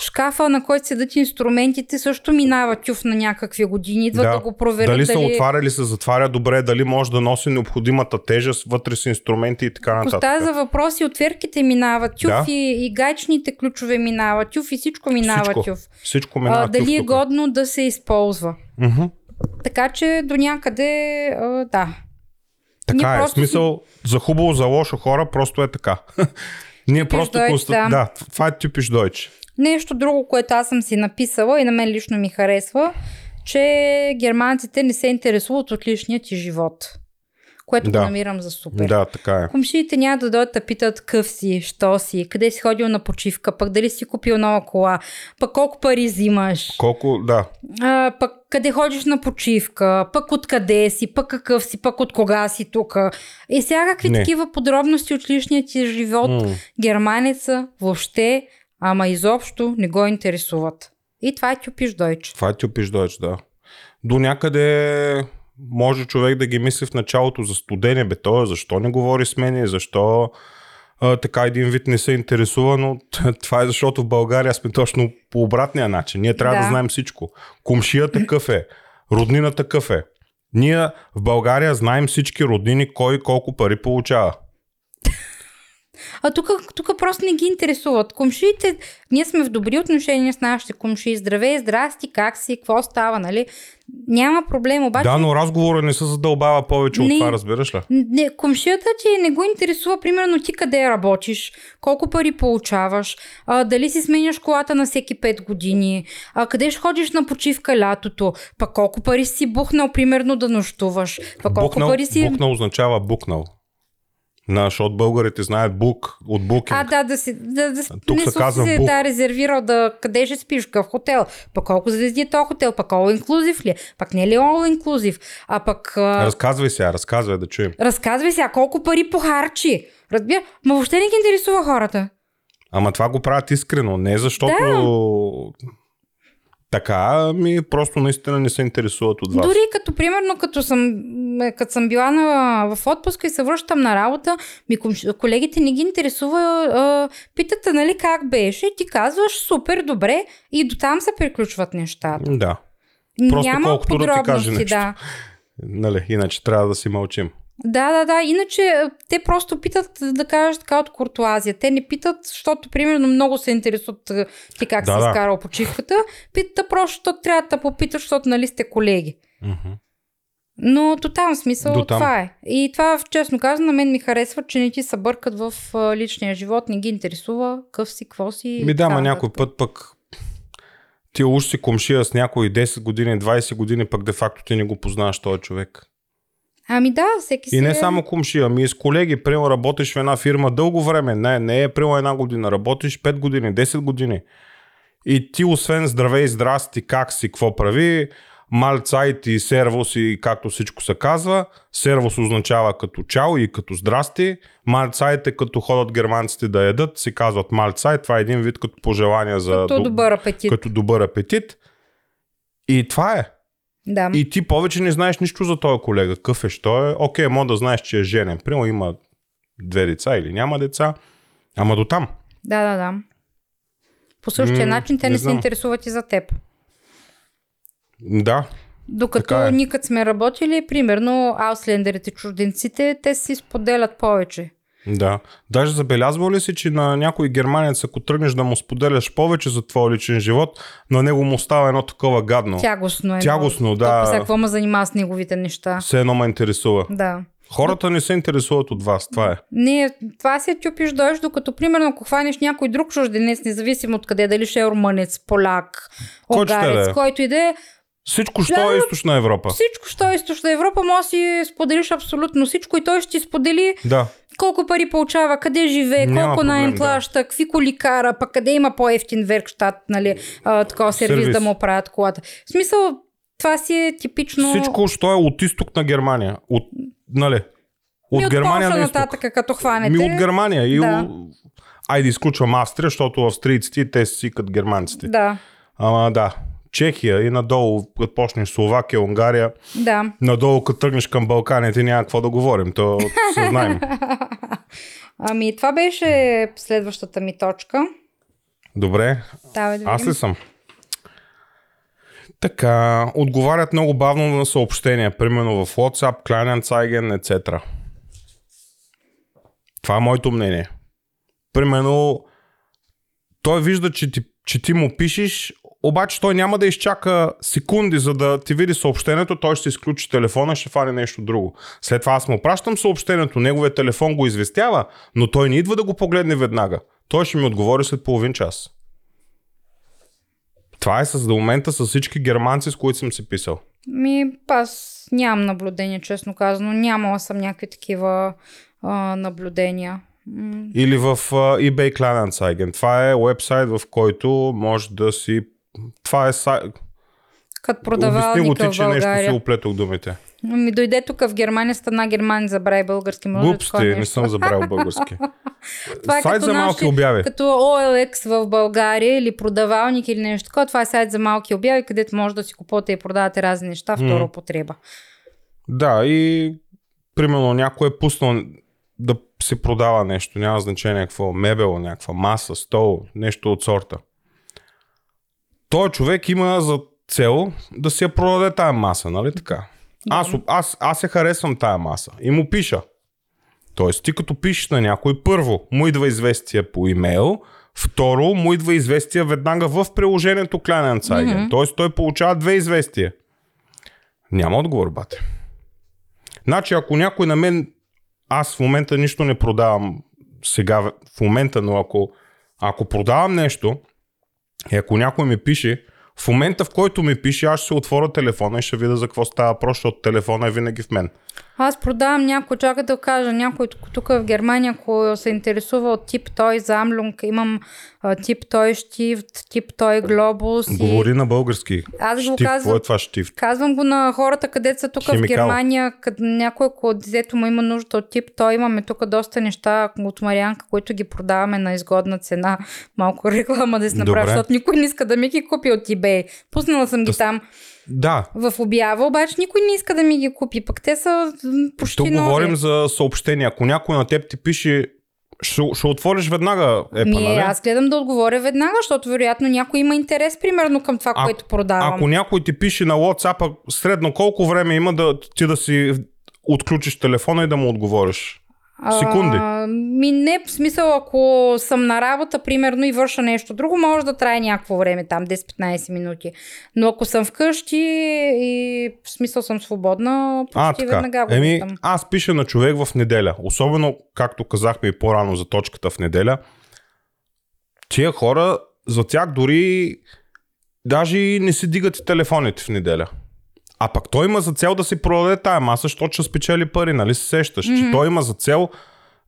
шкафа, на който седат инструментите, също минава тюф на някакви години. Идват да, да го проверят. Дали, дали се отваря или се затваря добре, дали може да носи необходимата тежест вътре с инструменти и така нататък. Поставя за въпроси, отверките минават, тюф да. и, и гайчните ключове минават, тюф и всичко минава всичко, тюф. Всичко минава а, Дали е годно да се използва. Uh-huh. Така че до някъде, а, да. Така Ние е, просто... смисъл за хубаво, за лошо хора, просто е така. Ние просто констат... да. да, това е типиш дойч. Нещо друго, което аз съм си написала и на мен лично ми харесва, че германците не се интересуват от личния ти живот. Което да. намирам за супер. Да, така е. Комшиите няма да дойдат да питат къв си, що си, къде си ходил на почивка, пък дали си купил нова кола, пък колко пари взимаш. Колко, да. А, пък къде ходиш на почивка, пък откъде си, пък какъв си, пък от кога си тук. И всякакви не. такива подробности от личния ти живот mm. германеца въобще, ама изобщо не го интересуват. И това е тюпиш дойч. Това е тюпиш дойч, да. До някъде може човек да ги мисли в началото за студене, бе той, защо не говори с мен, защо а, така един вид не се интересува, но това е защото в България сме точно по обратния начин. Ние трябва да, да знаем всичко. Комшия такъв е, роднина такъв е. Ние в България знаем всички роднини, кой колко пари получава. А тук, тук просто не ги интересуват. Комшиите, ние сме в добри отношения с нашите комши. Здравей, здрасти, как си, какво става, нали? Няма проблем, обаче... Да, но разговора не се задълбава повече не, от това, разбираш ли? Не, комшията ти не го интересува, примерно ти къде работиш, колко пари получаваш, а, дали си сменяш колата на всеки 5 години, а, къде ще ходиш на почивка лятото, пък колко пари си бухнал, примерно да нощуваш, пък колко бухнал, пари си... Бухнал означава букнал. На, защото българите знаят бук от букинг. А, да, да си, да, да, Тук не се казва си да резервирал да къде ще спиш, в хотел, пък колко звезди е то хотел, пък all inclusive ли, е? пък не е ли all inclusive, а пък... А... Разказвай сега, разказвай да чуем. Разказвай сега, колко пари похарчи. Разбира, ма въобще не ги интересува хората. Ама това го правят искрено, не защото да. Така, ми просто наистина не се интересуват от вас. Дори като примерно, като съм, като съм била на, в отпуска и се връщам на работа, ми колегите не ги интересува, а, питат нали как беше, ти казваш супер, добре и до там се приключват нещата. Да. Просто Няма колкото да ти каже нещо. Да. Нали, иначе трябва да си мълчим. Да, да, да. Иначе е, те просто питат да кажеш така от куртуазия. Те не питат, защото примерно много се интересуват е, ти как да, си да. изкарал почивката. Питат просто, защото трябва да попиташ, защото нали сте колеги. Mm-hmm. Но до там смисъл до там. това е. И това, честно казвам, на мен ми харесва, че не ти се бъркат в личния живот, не ги интересува къв си, какво си. Ми да, ма някой път пък ти уж си комшия с някой 10 години, 20 години, пък де факто ти не го познаваш този човек. Ами да, всеки си. И не е... само кумши, ами и с колеги. Примерно работиш в една фирма дълго време. Не, не е примерно една година. Работиш 5 години, 10 години. И ти освен здравей, здрасти, как си, какво прави, малцайт и сервус и както всичко се казва. Сервус означава като чао и като здрасти. Малцайт е като ходят германците да ядат, си казват малцайт. Това е един вид като пожелание за... Като добър апетит. Като добър апетит. И това е. Да. И ти повече не знаеш нищо за този колега. Къв е, що е. Окей, може да знаеш, че е женен. Примерно има две деца или няма деца. Ама до там. Да, да, да. По същия М- начин те не, не се интересуват и за теб. Да. Докато е. никът сме работили, примерно ауслендерите, чужденците, те си споделят повече. Да. Даже забелязва ли си, че на някой германец, ако тръгнеш да му споделяш повече за твоя личен живот, на него му става едно такова гадно. Тягостно е. Тягостно, да. Сега какво ме занимава с неговите неща? Все едно ме интересува. Да. Хората не се интересуват от вас, това е. Не, това се тюпиш дойш, докато примерно ако хванеш някой друг чужденец, независимо от къде, дали ще е румънец, поляк, огарец, да е. който иде, всичко, що да, е източна Европа. Всичко, що е източна Европа, може да си споделиш абсолютно всичко и той ще ти сподели да колко пари получава, къде живее, Няма колко найем плаща, да. какви коли кара, пък къде има по-ефтин веркштат, нали, а, такова сервис, сервис да му правят колата. В смисъл, това си е типично... Всичко, що е от изток на Германия. От, нали, от, от Германия на нататък, като хванете. Ми от Германия. И да. Айде изключвам Австрия, защото австрийците те си като германците. Да. Ама да, Чехия и надолу, като почнеш Словакия, Унгария, да. надолу като тръгнеш към Балканите, няма какво да говорим, то се знаем. ами това беше следващата ми точка. Добре, Давай да аз ли съм? Така, отговарят много бавно на съобщения, примерно в WhatsApp, Kleinanzeigen, etc. Това е моето мнение. Примерно, той вижда, че ти, че ти му пишеш, обаче той няма да изчака секунди, за да ти види съобщението, той ще изключи телефона ще фане нещо друго. След това аз му пращам съобщението, неговия телефон го известява, но той не идва да го погледне веднага. Той ще ми отговори след половин час. Това е с до момента с всички германци, с които съм си писал. Ми, аз нямам наблюдение, честно казано. Нямала съм някакви такива а, наблюдения. Или в eBay Kleinanzeigen. Това е вебсайт, в който може да си това е. Като продавалника Обясни го ти, че нещо си оплетох думите. Ми дойде тук в Германия, стана Германия, забрави български. Може да е не съм забрал български. Това е Сайт за малки наши- обяви. Като OLX в България или продавалник или нещо такова. Това е сайт за малки обяви, където може да си купувате и продавате разни неща, втора М. употреба. Да, и примерно някой е пуснал да се продава нещо, няма значение какво, мебел, някаква маса, стол, нещо от сорта. Той човек има за цел да си я продаде тая маса, нали така? Аз, аз, аз я харесвам тая маса и му пиша. Тоест, ти като пишеш на някой, първо, му идва известие по имейл, второ, му идва известие веднага в приложението Kleinanzeigen. Мгм. Тоест, той получава две известия. Няма отговор, бате. Значи, ако някой на мен, аз в момента нищо не продавам сега, в момента, но ако, ако продавам нещо, и ако някой ми пише, в момента в който ми пише, аз ще се отворя телефона и ще видя за какво става въпрос, защото телефона е винаги в мен. Аз продавам някой, чакай да кажа, някой тук, в Германия, ако се интересува от тип той замлюнг, имам а, тип той штифт, тип той глобус. И... Говори на български. Аз го Штифт, казвам- е това штифт? Казвам го на хората, където са тук в Химикал. Германия, къде някой, ако детето му има нужда от тип, той имаме тук доста неща от Марианка, които ги продаваме на изгодна цена. Малко реклама да си направя, защото никой не иска да ми ги купи от eBay. Пуснала съм ги Да, там Да, в обява, обаче никой не иска да ми ги купи. Пък те са почти тук нови. говорим за съобщения. Ако някой на теб ти пише, ще, ще отвориш веднага епа, Ми, нали? аз гледам да отговоря веднага, защото вероятно някой има интерес, примерно, към това, А- което продавам. Ако някой ти пише на WhatsApp, средно колко време има да ти да си отключиш телефона и да му отговориш? Секунди. А, ми не, в смисъл, ако съм на работа, примерно, и върша нещо друго, може да трае някакво време, там 10-15 минути. Но ако съм вкъщи и в смисъл съм свободна, А, почти така. веднага го Еми, аз пиша на човек в неделя. Особено, както казахме и по-рано за точката в неделя. Тия хора, за тях дори даже не си дигат телефоните в неделя. А пък той има за цел да си продаде тая маса, защото ще спечели пари, нали се сещаш? Mm-hmm. Че той има за цел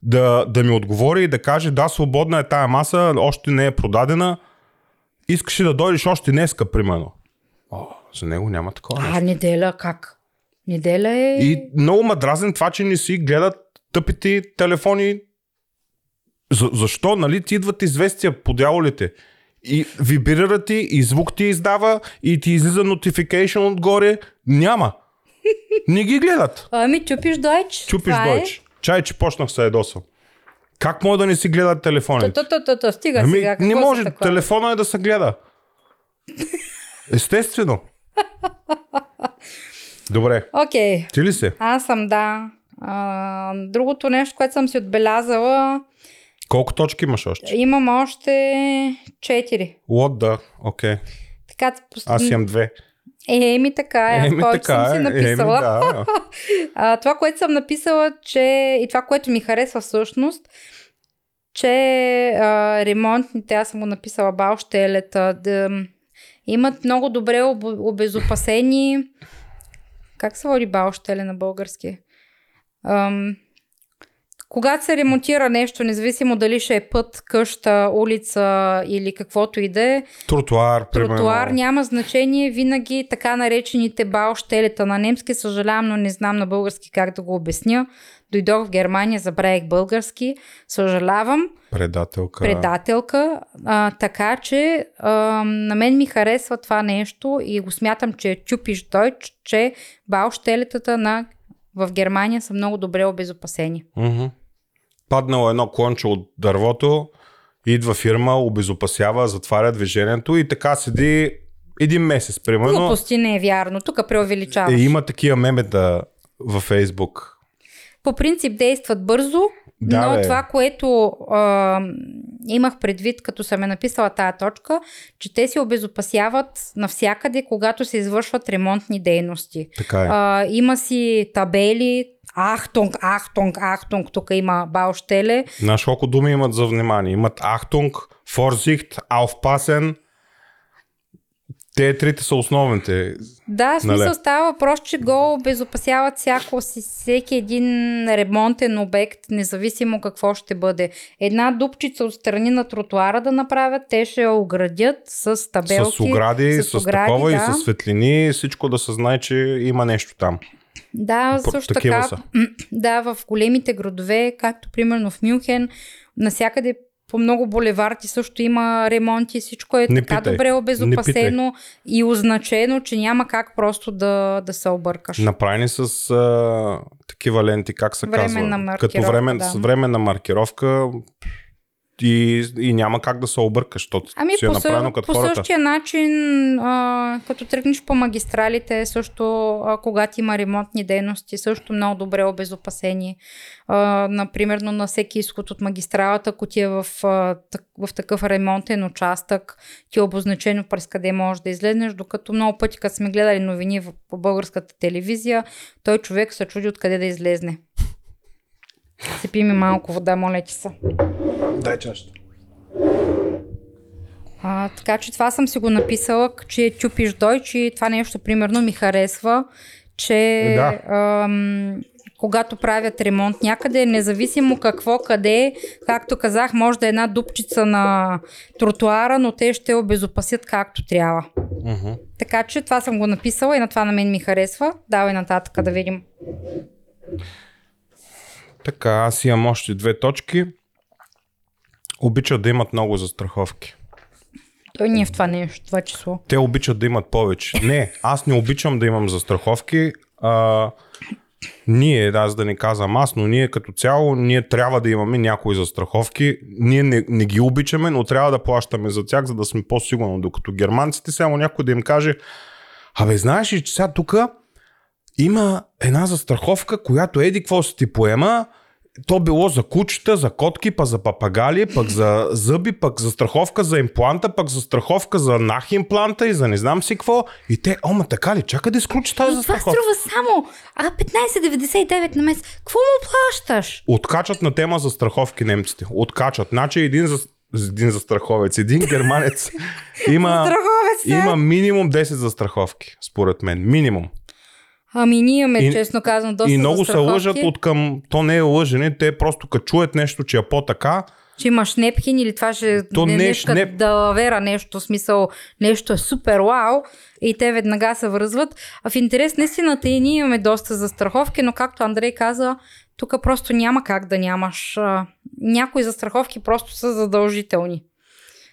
да, да ми отговори и да каже, да, свободна е тая маса, още не е продадена. Искаш ли да дойдеш още днеска, примерно? О, за него няма такова. нещо. А, неделя как? Неделя е... И много ма дразен това, че не си гледат тъпите телефони. За, защо? Нали ти идват известия по дяволите? И вибрира ти, и звук ти издава, и ти излиза notification отгоре. Няма. Не ги гледат. Ами, чупиш дойч. Чупиш Това е. дойч. Чай, че почнах се ядосвам. Как може да не си гледат телефоните? Та-та-та-та, стига Ами, сега. Не може. Телефона е да се гледа. Естествено. Добре. Окей. Ти ли се? Аз съм, да. А, другото нещо, което съм си отбелязала, Колко точки имаш още? имам още 4. What the? Окей. Okay. Така, Аз имам две. Е, ми така е. Еми повече съм си е. написала. Еми, да. а, това, което съм написала, че и това, което ми харесва всъщност, че а, ремонтните, аз съм го написала баущелета, да имат много добре об, обезопасени как се води баущеле на български? Ам, когато се ремонтира нещо, независимо дали ще е път, къща, улица или каквото и да е, Тротуар, примерно. Тротуар няма значение, винаги така наречените баущелета на немски, съжалявам, но не знам на български как да го обясня. Дойдох в Германия, забравих български, съжалявам, Предателка. предателка, а, така че а, на мен ми харесва това нещо и го смятам, че е чупиш дойч, че баущелетата на в Германия са много добре обезопасени. Мгм. Паднало едно клонче от дървото, идва фирма, обезопасява, затваря движението и така седи един месец, примерно. Глупости не е вярно, тук преувеличаваш. Е, има такива мемета във Фейсбук. По принцип действат бързо, Да, но бе. това, което а, имах предвид, като съм е написала тая точка, че те се обезопасяват навсякъде, когато се извършват ремонтни дейности. Така е. А, има си табели, Ахтунг, Ахтунг, Ахтунг, тук има Баущеле. Знаеш колко думи имат за внимание? Имат Ахтунг, Vorsicht, Aufpassen. Те трите са основните. Да, в смисъл нали? става въпрос, че го обезопасяват всяко всеки един ремонтен обект, независимо какво ще бъде. Една дупчица от страни на тротуара да направят, те ще я оградят с табелки. С огради, с, с огради, такова да. и с светлини, всичко да се знае, че има нещо там. Да, също така. Са. Да, в големите градове, както примерно в Мюнхен, насякъде по много булеварти също има ремонти, всичко е не така питай. добре обезопасено и означено, че няма как просто да, да се объркаш. Направени с а, такива ленти, как се казва? Като време, да. временна маркировка и, и няма как да се объркаш, защото ами си е по, направено като по хората. същия начин, а, като тръгнеш по магистралите, също а, когато има ремонтни дейности, също много добре обезопасени. А, например, на всеки изход от магистралата, ако ти е в, а, в такъв ремонтен участък, ти е обозначено през къде можеш да излезнеш, докато много пъти, като сме гледали новини в, по българската телевизия, той човек се чуди откъде да излезне. Сипи ми малко вода, моля ти се. Дай чашата. А, така че това съм си го написала, че чупиш дойч и това нещо примерно ми харесва, че е, да. ам, когато правят ремонт някъде, независимо какво, къде, както казах, може да е една дупчица на тротуара, но те ще обезопасят както трябва. Uh-huh. Така че това съм го написала и на това на мен ми харесва. Давай нататък да видим. Така, аз имам още две точки. Обичат да имат много застраховки. Той не е в това нещо, това число. Те обичат да имат повече. Не, аз не обичам да имам застраховки. А, ние, аз да не казвам аз, но ние като цяло, ние трябва да имаме някои застраховки. Ние не, не ги обичаме, но трябва да плащаме за тях, за да сме по-сигурни. Докато германците, само някой да им каже, абе, знаеш ли, че сега тук има една застраховка, която еди какво си ти поема, то било за кучета, за котки, па за папагали, пък за зъби, пък за страховка за импланта, пък за страховка за нах импланта и за не знам си какво. И те, ома така ли, чакай да изключи тази застраховка. Това струва само а 15,99 на месец. Какво му плащаш? Откачат на тема за страховки немците. Откачат. Значи един за един застраховец, един германец има, има минимум 10 застраховки, според мен. Минимум. Ами ние имаме, и, честно казвам, доста И много се лъжат от към... То не е лъжене, те просто като чуят нещо, че е по-така, че имаш непхин или това ще то не, не, не... да вера нещо, смисъл нещо е супер вау и те веднага се връзват. А в интерес на истината и ние имаме доста застраховки, но както Андрей каза, тук просто няма как да нямаш. Някои застраховки просто са задължителни.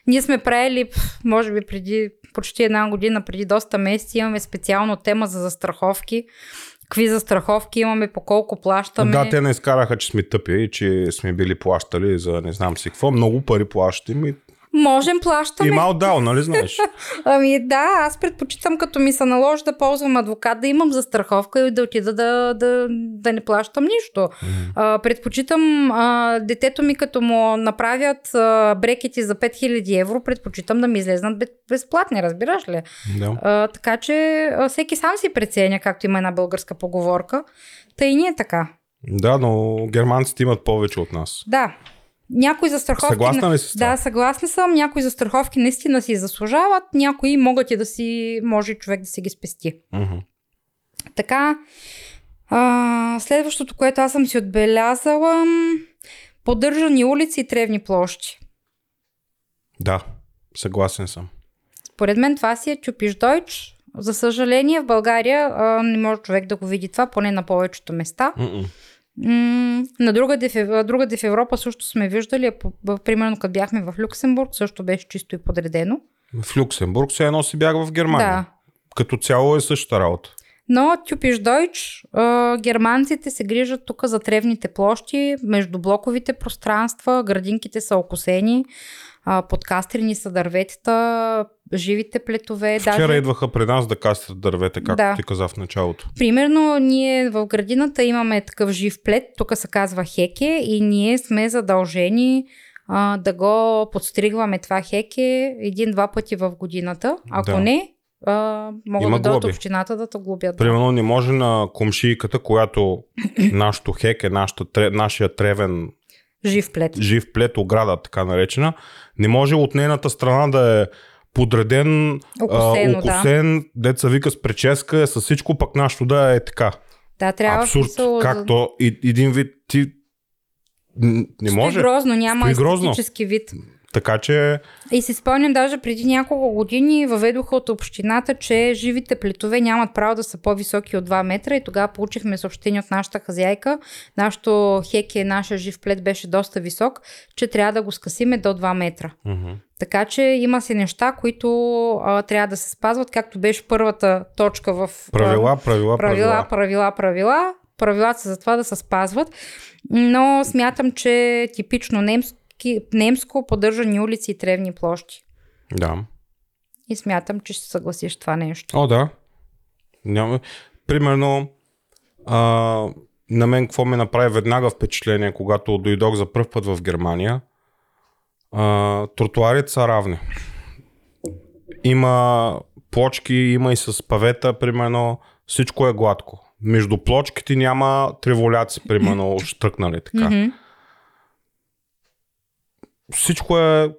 Ние сме правили, може би преди почти една година, преди доста месеци, имаме специално тема за застраховки. Какви застраховки имаме, по колко плащаме. Да, те не изкараха, че сме тъпи и че сме били плащали за не знам си какво. Много пари плащаме Можем, плащаме. Има отдал, нали знаеш? ами да, аз предпочитам като ми се наложи да ползвам адвокат, да имам застраховка и да отида да, да, да не плащам нищо. Mm-hmm. А, предпочитам а, детето ми като му направят а, брекети за 5000 евро, предпочитам да ми излезнат безплатни, разбираш ли? Да. А, така че а, всеки сам си преценя, както има една българска поговорка. Та и ние така. Да, но германците имат повече от нас. Да. Някои застраховки. Съгласна ли си с това? Да, съгласна съм. Някои застраховки наистина си заслужават, някои могат и да си, може човек да си ги спести. Uh-huh. Така, а, следващото, което аз съм си отбелязала, поддържани улици и тревни площи. Да, съгласен съм. Поред мен това си е чупиш дойч. За съжаление в България а, не може човек да го види това, поне на повечето места. Uh-uh на другаде в, другаде в Европа също сме виждали, примерно като бяхме в Люксембург, също беше чисто и подредено. В Люксембург се едно си бях в Германия. Да. Като цяло е същата работа. Но Тюпиш Дойч, германците се грижат тук за тревните площи, между блоковите пространства, градинките са окосени, подкастрени са дърветата, живите плетове. Вчера даже... идваха при нас да кастрят дървета, както да. ти каза в началото. Примерно, ние в градината имаме такъв жив плет, тук се казва хеке и ние сме задължени а, да го подстригваме това хеке един-два пъти в годината. Ако да. не, а, могат Има да дойдат общината да те глобят. Примерно не може на комшийката, която нашото хеке, нашата, нашия тревен Жив плет. Жив плет, ограда, така наречена. Не може от нейната страна да е подреден, окосен, да. деца вика с прическа, с всичко, пък нашото да е така. Да, трябва Абсурд. Смисъл... Както и, един вид ти не може. Стои грозно, няма естетически вид. Така че... И си спомням, даже преди няколко години въведоха от общината, че живите плетове нямат право да са по-високи от 2 метра и тогава получихме съобщение от нашата хазяйка. Нашото хеке, нашия жив плет беше доста висок, че трябва да го скъсиме до 2 метра. Mm-hmm. Така че има си неща, които а, трябва да се спазват, както беше първата точка в... Правила, правила, правила. Правила, правила, правила. Правилата са за това да се спазват. Но смятам, че типично немско немско поддържани улици и тревни площи. Да. И смятам, че ще се съгласиш това нещо. О, да. Няма. Примерно, а, на мен какво ме направи веднага впечатление, когато дойдох за първ път в Германия, а, тротуарите са равни. Има плочки, има и с павета, примерно, всичко е гладко. Между плочките няма треволяци, примерно, штръкнали така. Mm-hmm всичко е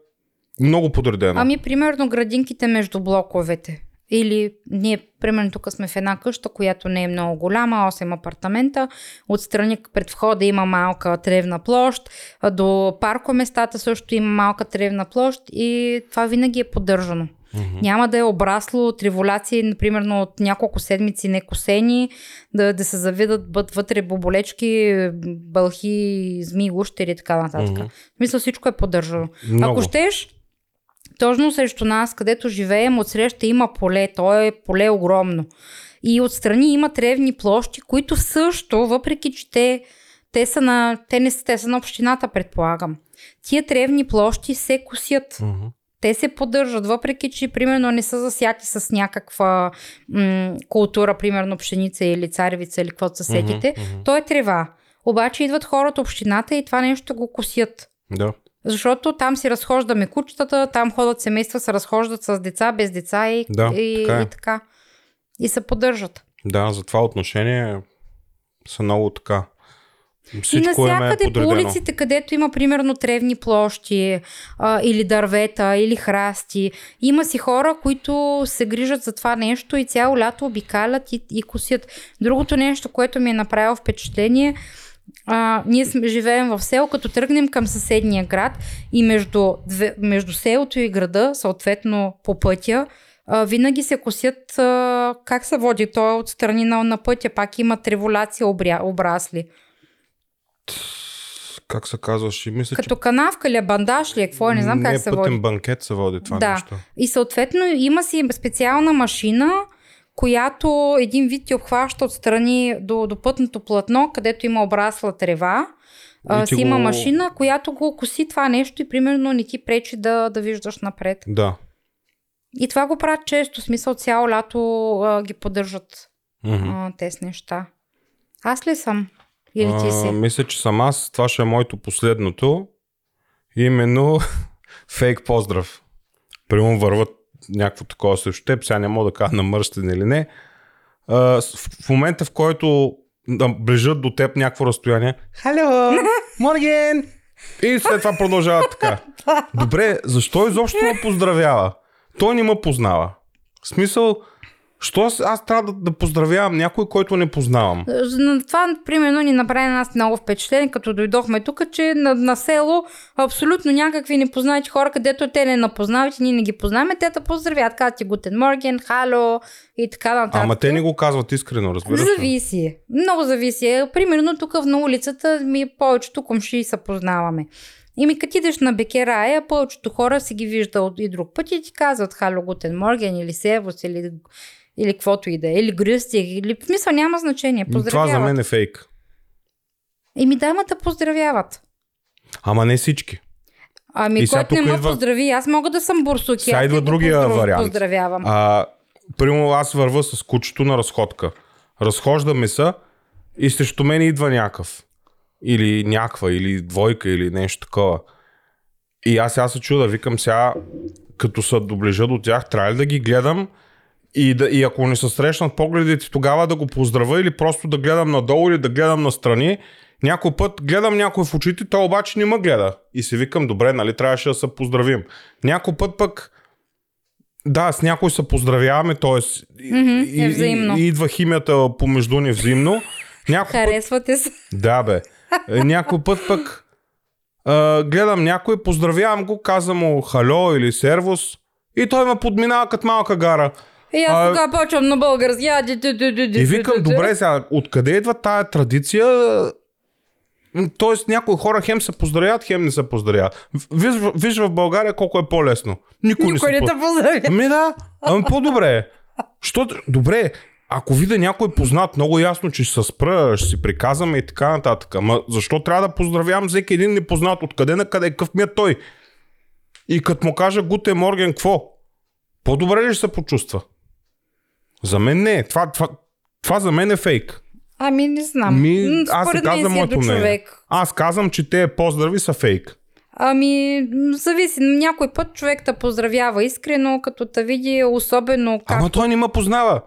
много подредено. Ами, примерно, градинките между блоковете. Или ние, примерно, тук сме в една къща, която не е много голяма, 8 апартамента. Отстрани пред входа има малка тревна площ, до паркоместата също има малка тревна площ и това винаги е поддържано. Mm-hmm. Няма да е обрасло триволяции, например, от няколко седмици некосени, да, да се завидат бъд вътре боболечки, бълхи, зми, гущери и така нататък. Mm-hmm. В смисъл всичко е поддържано. Много. Ако щеш, точно срещу нас, където живеем, отсреща има поле. То е поле огромно. И отстрани има тревни площи, които също, въпреки че те, те, са, на, те, не, те са на общината, предполагам. Тия тревни площи се косят. Mm-hmm те се поддържат, въпреки че примерно не са засяти с някаква м- култура, примерно пшеница или царевица или каквото се сетите. Mm-hmm, То е трева. Обаче идват хората от общината и това нещо го косят. Да. Защото там си разхождаме кучетата, там ходят семейства, се разхождат с деца, без деца и, да, и, така е. и така. И се поддържат. Да, за това отношение са много така Всичко и навсякъде е по улиците, където има примерно тревни площи а, или дървета, или храсти, има си хора, които се грижат за това нещо и цяло лято обикалят и, и косят. Другото нещо, което ми е направило впечатление, а, ние сме, живеем в село, като тръгнем към съседния град и между, две, между селото и града, съответно по пътя, а, винаги се косят а, как се води. Той е от страни на, на пътя, пак има треволация обря, обрасли как се казваше? Мисля, Като че... канавка ли, е, бандаж ли, е, какво е, не знам как не, се води. пътен банкет се води това да. нещо. И съответно има си специална машина, която един вид ти обхваща отстрани до, до пътното платно, където има обрасла трева. А, си го... има машина, която го коси това нещо и примерно не ти пречи да, да виждаш напред. Да. И това го правят често, смисъл цяло лято а, ги поддържат mm-hmm. а, тези неща. Аз ли съм? Или ти си? А, мисля, че съм аз. Това ще е моето последното. Именно фейк поздрав. Примерно върват някакво такова срещу теб. Сега не мога да кажа намърстен или не. А, в момента, в който да ближат до теб някакво разстояние. Хало! Морген! И след това продължава така. Добре, защо изобщо ме поздравява? Той не ме познава. В смисъл, Що аз, аз трябва да, да поздравявам някой, който не познавам? Това, примерно, ни направи на нас много впечатление, като дойдохме тук, че на, на село абсолютно някакви непознати хора, където те не напознават и ние не ги познаваме, те да поздравят, казват ти Гутен Морген, Хало и така нататък. Ама те не го казват искрено, разбираш Зависи. Много зависи. Примерно тук на улицата ми повечето комши се познаваме. И ми като идеш на Бекерая, повечето хора си ги виждал и друг път и ти казват Хало Гутен Морген или Севос или или каквото и да е, или гръсти, или в смисъл няма значение. Това за мен е фейк. Еми дамата поздравяват. Ама не всички. Ами, и който не ме идва... поздрави, аз мога да съм бурсуки. Сега идва другия поздрав... вариант. Поздравявам. А, примерно аз върва с кучето на разходка. Разхождаме се и срещу мен идва някакъв. Или някаква, или двойка, или нещо такова. И аз сега се чуда, викам сега, като се доближа до тях, трябва ли да ги гледам и, да, и ако не се срещнат погледите, тогава да го поздравя или просто да гледам надолу или да гледам настрани. Някой път гледам някой в очите, той обаче не ме гледа. И си викам, добре, нали трябваше да се поздравим. Някой път пък Да, с някой се поздравяваме, т.е. Mm-hmm, и. И, и, идва химията помежду ни взаимно. Някой Харесвате път... се. Да, бе. Е, някой път пък а, гледам някой, поздравявам го, казвам му хало или сервус и той ме подминава като малка гара. И аз тогава почвам на български. И викам, добре, сега, откъде идва тая традиция? Тоест някои хора хем се поздравят, хем не се поздравят. Виж, виж в България колко е по-лесно. Никой, Никой не, не те поздравя. Ами да, ами по-добре. Що, добре, ако видя някой познат много ясно, че ще се спра, ще си приказваме и така нататък. Ама защо трябва да поздравявам всеки един непознат? Откъде на къде? Какъв ми е той? И като му кажа Гуте Морген, какво? По-добре ли ще се почувства? За мен не. Това, това, това за мен е фейк. Ами не знам. Ми, аз се казвам моето мнение. Аз казвам, че те поздрави са фейк. Ами, зависи. Някой път човек те поздравява искрено, като те види особено как... Ама той не ме познава.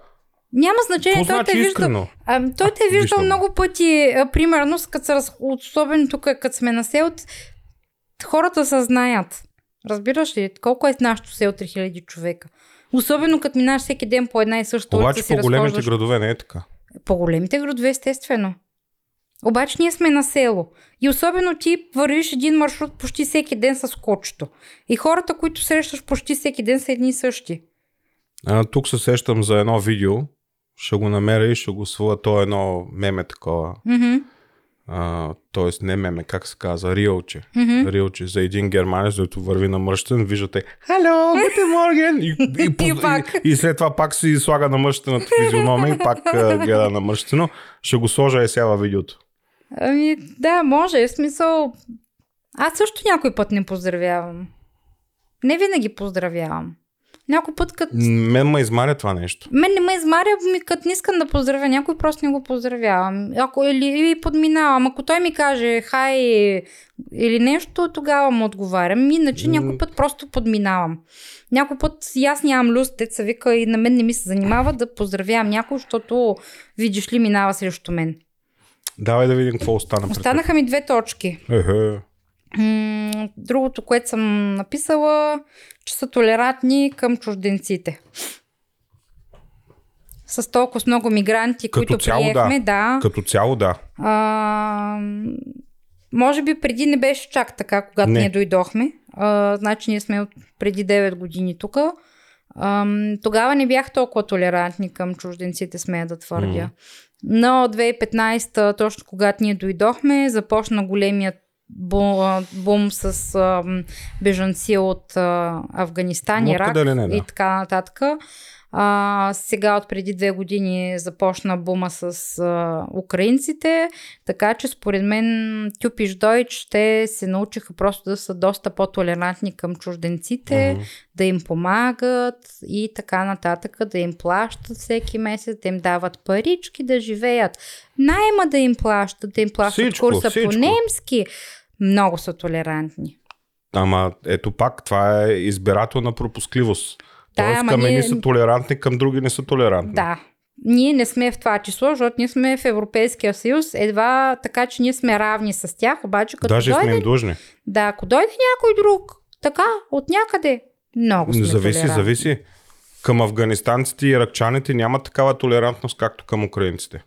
Няма значение, той значи те е вижда. А, той те е виждал Виждам. много пъти. А, примерно, като са, особено тук, като сме на село, хората се знаят. Разбираш ли? Колко е нашето село 3000 човека? Особено като минаш всеки ден по една и съща Обаче по големите разхождаш. градове не е така. По големите градове, естествено. Обаче ние сме на село. И особено ти вървиш един маршрут почти всеки ден с кочето. И хората, които срещаш почти всеки ден са едни и същи. А, тук се сещам за едно видео. Ще го намеря и ще го сваля. То е едно меме такова. Mm-hmm. А, тоест не меме, как се казва, риелче. Mm-hmm. Риелче за един германец, който върви на мъщен, виждате Хало, гутен морген! И, и, и, и, и, след това пак си слага на мъщената физиономия и пак гледа на мъщено. Ще го сложа и сега във видеото. Ами, да, може. В смисъл... Аз също някой път не поздравявам. Не винаги поздравявам. Някой път като... Мен ме измаря това нещо. Мен не ме измаря, ми като не искам да поздравя някой, просто не го поздравявам. Ако, или, или подминавам. Ако той ми каже хай или нещо, тогава му отговарям. Иначе някой път просто подминавам. Някой път и аз нямам люст, деца вика и на мен не ми се занимава да поздравявам някой, защото видиш ли минава срещу мен. Давай да видим какво остана. Останаха ми две точки. Ехе. Другото, което съм написала, че са толерантни към чужденците. С толкова много мигранти, Като които цяло, приехме, да. да. Като цяло, да. А, може би преди не беше чак така, когато не. ние дойдохме. А, значи ние сме от преди 9 години тук. тогава не бях толкова толерантни към чужденците, смея да твърдя. Mm. Но 2015, точно когато ние дойдохме, започна големият бум с а, бежанци от а, Афганистан, Ирак не, да. и така нататък. А, сега от преди две години започна бума с а, украинците, така че според мен Тюпиш Дойч те се научиха просто да са доста по-толерантни към чужденците, uh-huh. да им помагат и така нататък, да им плащат всеки месец, да им дават парички да живеят. Найма да им плащат, да им плащат всичко, курса всичко. по немски. Много са толерантни. Ама ето пак, това е избирателна пропускливост. Да, Тоест към ние... са толерантни, към други не са толерантни. Да. Ние не сме в това число, защото ние сме в Европейския съюз, едва така, че ние сме равни с тях, обаче като Даже дойде... сме им длъжни. Да, ако дойде някой друг, така, от някъде, много сме Зависи, толерантни. зависи. Към афганистанците и иракчаните няма такава толерантност, както към украинците.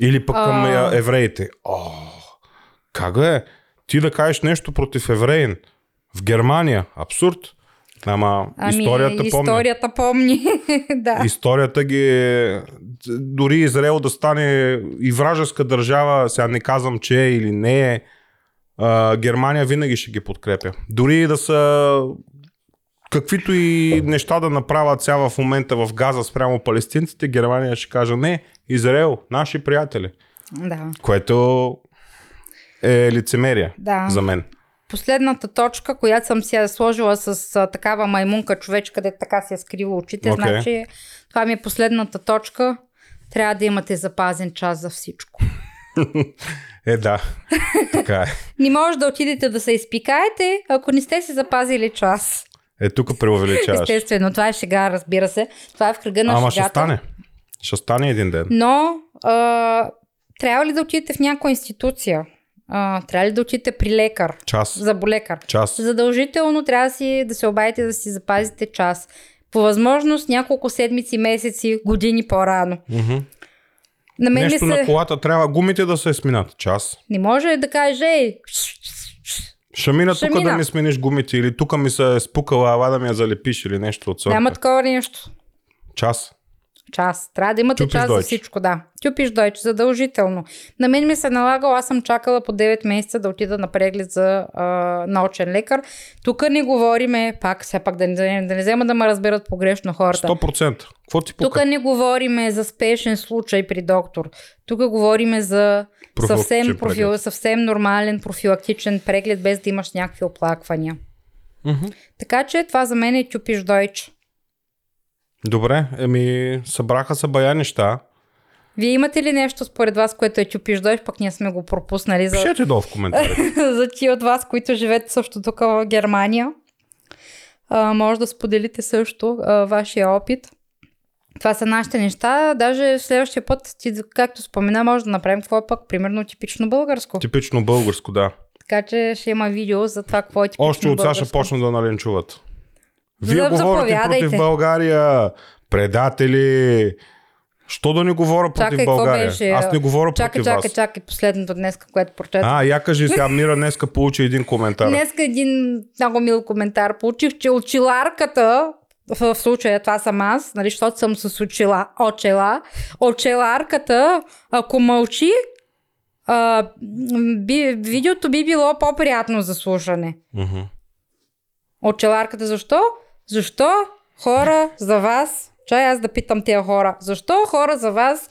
Или пък към а... евреите. О, как е? Ти да кажеш нещо против евреин в Германия, абсурд. Ама ами, историята, историята помни. да. Историята ги дори Израел да стане и вражеска държава, сега не казвам, че е или не е, а, Германия винаги ще ги подкрепя. Дори да са каквито и неща да направят сега в момента в Газа спрямо палестинците, Германия ще каже не, Израел, наши приятели. Да. Което е лицемерие да. за мен. Последната точка, която съм си я сложила с а, такава маймунка човечка, където така се е скрила очите, okay. значи това ми е последната точка. Трябва да имате запазен час за всичко. е, да. Така е. не може да отидете да се изпикаете, ако не сте си запазили час. Е, тук преувеличаваш. Естествено, това е шега, разбира се. Това е в кръга на Ама шегата. ще стане. Ще стане един ден. Но а, трябва ли да отидете в някоя институция? А, трябва ли да отидете при лекар? Час. За болекар. Час. Задължително трябва да, си, да се обадите да си запазите час. По възможност няколко седмици, месеци, години по-рано. Мгм. На мен Нещо се... на колата трябва гумите да се сминат. Час. Не може да каже, ей, Ще мина Ще тук да ми смениш гумите или тук ми се е спукала, ала да ми я залепиш или нещо от сорта. няма такова нещо. Час. Час. Трябва да имате Тюпиш час за Дойч. всичко, да. Тюпиш дойч, задължително. На мен ми се налагало, аз съм чакала по 9 месеца да отида на преглед за а, научен лекар. Тук не говориме, пак, все пак да не, да не взема да ме разберат погрешно хората. 100%. Какво ти пука? Тук не говориме за спешен случай при доктор. Тук говориме за съвсем, профил, преглед. съвсем нормален профилактичен преглед, без да имаш някакви оплаквания. Мгм. Така че това за мен е тюпиш дойч. Добре, еми събраха се бая неща. Вие имате ли нещо според вас, което е тюпиш дойч, пък ние сме го пропуснали за, Пишете долу в коментарите. за ти от вас, които живеете също тук в Германия. А, може да споделите също а, вашия опит. Това са нашите неща. Даже следващия път, ти, както спомена, може да направим какво е пък примерно типично българско. Типично българско, да. Така че ще има видео за това какво е типично Още от сега българско. почна да налинчуват. Вие говорите против България, предатели. Що да не говоря против Чакай, България? беше? Аз не говоря Чакай, против чакай, вас. чакай, последното днес, което прочетох. А, я кажи сега, Мира днеска получи един коментар. Днеска един много мил коментар получих, че очиларката, в случая това съм аз, нали, защото съм с очила, очела, очеларката, ако мълчи, а, би, видеото би било по-приятно за слушане. Мгм. Очеларката защо? Защо хора за вас, чай аз да питам тези хора, защо хора за вас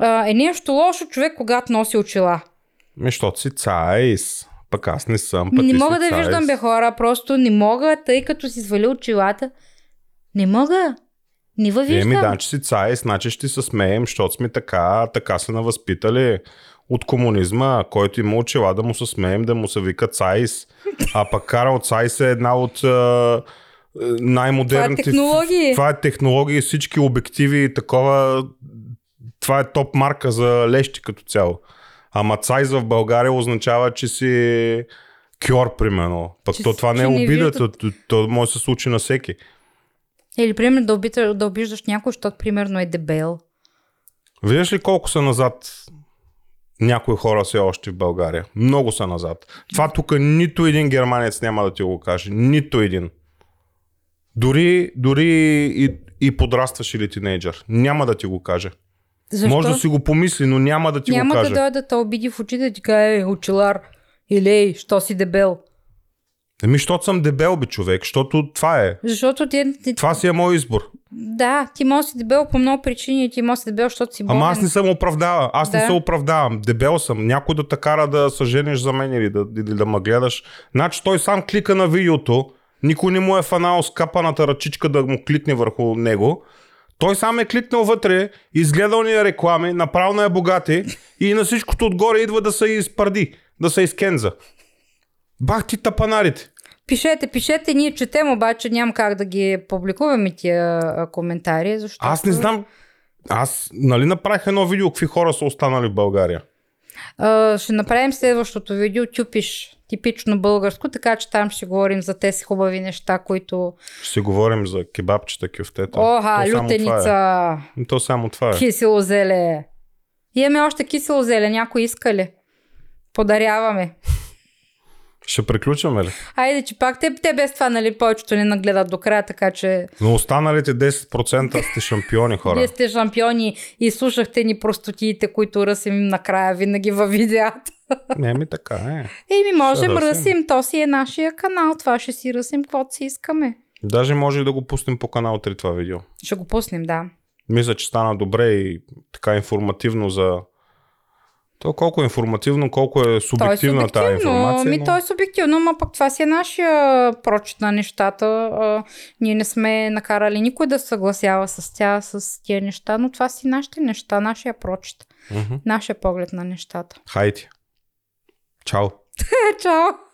а, е нещо лошо човек, когато носи очила? Ми, защото си цайс. Пък аз не съм. Пък Не мога да цайс. виждам бе хора, просто не мога, тъй като си свали очилата. Не мога. Не във виждам. Еми, да, че си цайс, значи ще се смеем, защото сме така, така се навъзпитали от комунизма, който има очила да му се смеем, да му се вика цайс. А пък Карл Цайс е една от най-модерните... Това е технологии. Това е технологии, всички обективи и такова. Това е топ марка за лещи като цяло. Ама цайз в България означава, че си кьор, примерно. Пък Че то това не е обида, виждат. то, то, може да се случи на всеки. Или, примерно, да, обита, да обиждаш някой, защото, примерно, е дебел. Виждаш ли колко са назад някои хора все още в България? Много са назад. Това тук нито един германец няма да ти го каже. Нито един. Дори, дори и, и подрастваш или тинейджър. Няма да ти го каже. Защо? Може да си го помисли, но няма да ти Няма го да каже. дойде да те обиди в очите да ти каже, ей, очилар. Или, ей, що си дебел. Еми, защото съм дебел, бе, човек, защото това е. Защото ти, ти Това си е мой избор. да, ти може да си дебел по много причини, ти може да си дебел, защото си болен. Ама аз не съм оправдава. Аз не Да. се оправдавам. Дебел съм. Някой да те кара да се жениш за мен или да, или да ме гледаш. Значи той сам клика на видеото. Никой не му е фанал с капаната ръчичка да му кликне върху него. Той сам е кликнал вътре, изгледал ни е реклами, направил на е богати и на всичкото отгоре идва да се изпърди, да се изкенза. Бах ти тапанарите. Пишете, пишете, ние четем, обаче няма как да ги публикуваме тия коментари, защото... Аз не знам. Аз, нали направих едно видео, какви хора са останали в България. А, ще направим следващото видео, тюпиш типично българско, така че там ще говорим за тези хубави неща, които... Ще си говорим за кебабчета, кюфтета. Оха, То това лютеница, е. То само това е. кисело зеле. Имаме още кисело зеле, някой иска ли? Подаряваме. Ще приключваме ли? Айде, че пак те, те без това, нали, повечето не нагледат до края, така че Но останалите 10% сте шампиони хора. вие сте шампиони и слушахте ни простотиите, които ръсим накрая винаги във видеята. Не ми така е. Еми, можем ръсим. ръсим, то си е нашия канал, това ще си ръсим, каквото си искаме. Даже може да го пуснем по канал 3 това видео. Ще го пуснем, да. Мисля, че стана добре и така информативно за... То колко е информативно, колко е е субективна тази субективно, информация. ми но- то е субективно, но пък това си е нашия прочит на нещата. А, ние не сме накарали никой да съгласява с тя, с тия неща, но това си нашите неща, нашия прочит, Мгм. нашия поглед на нещата. Хайде. Чао. Чао!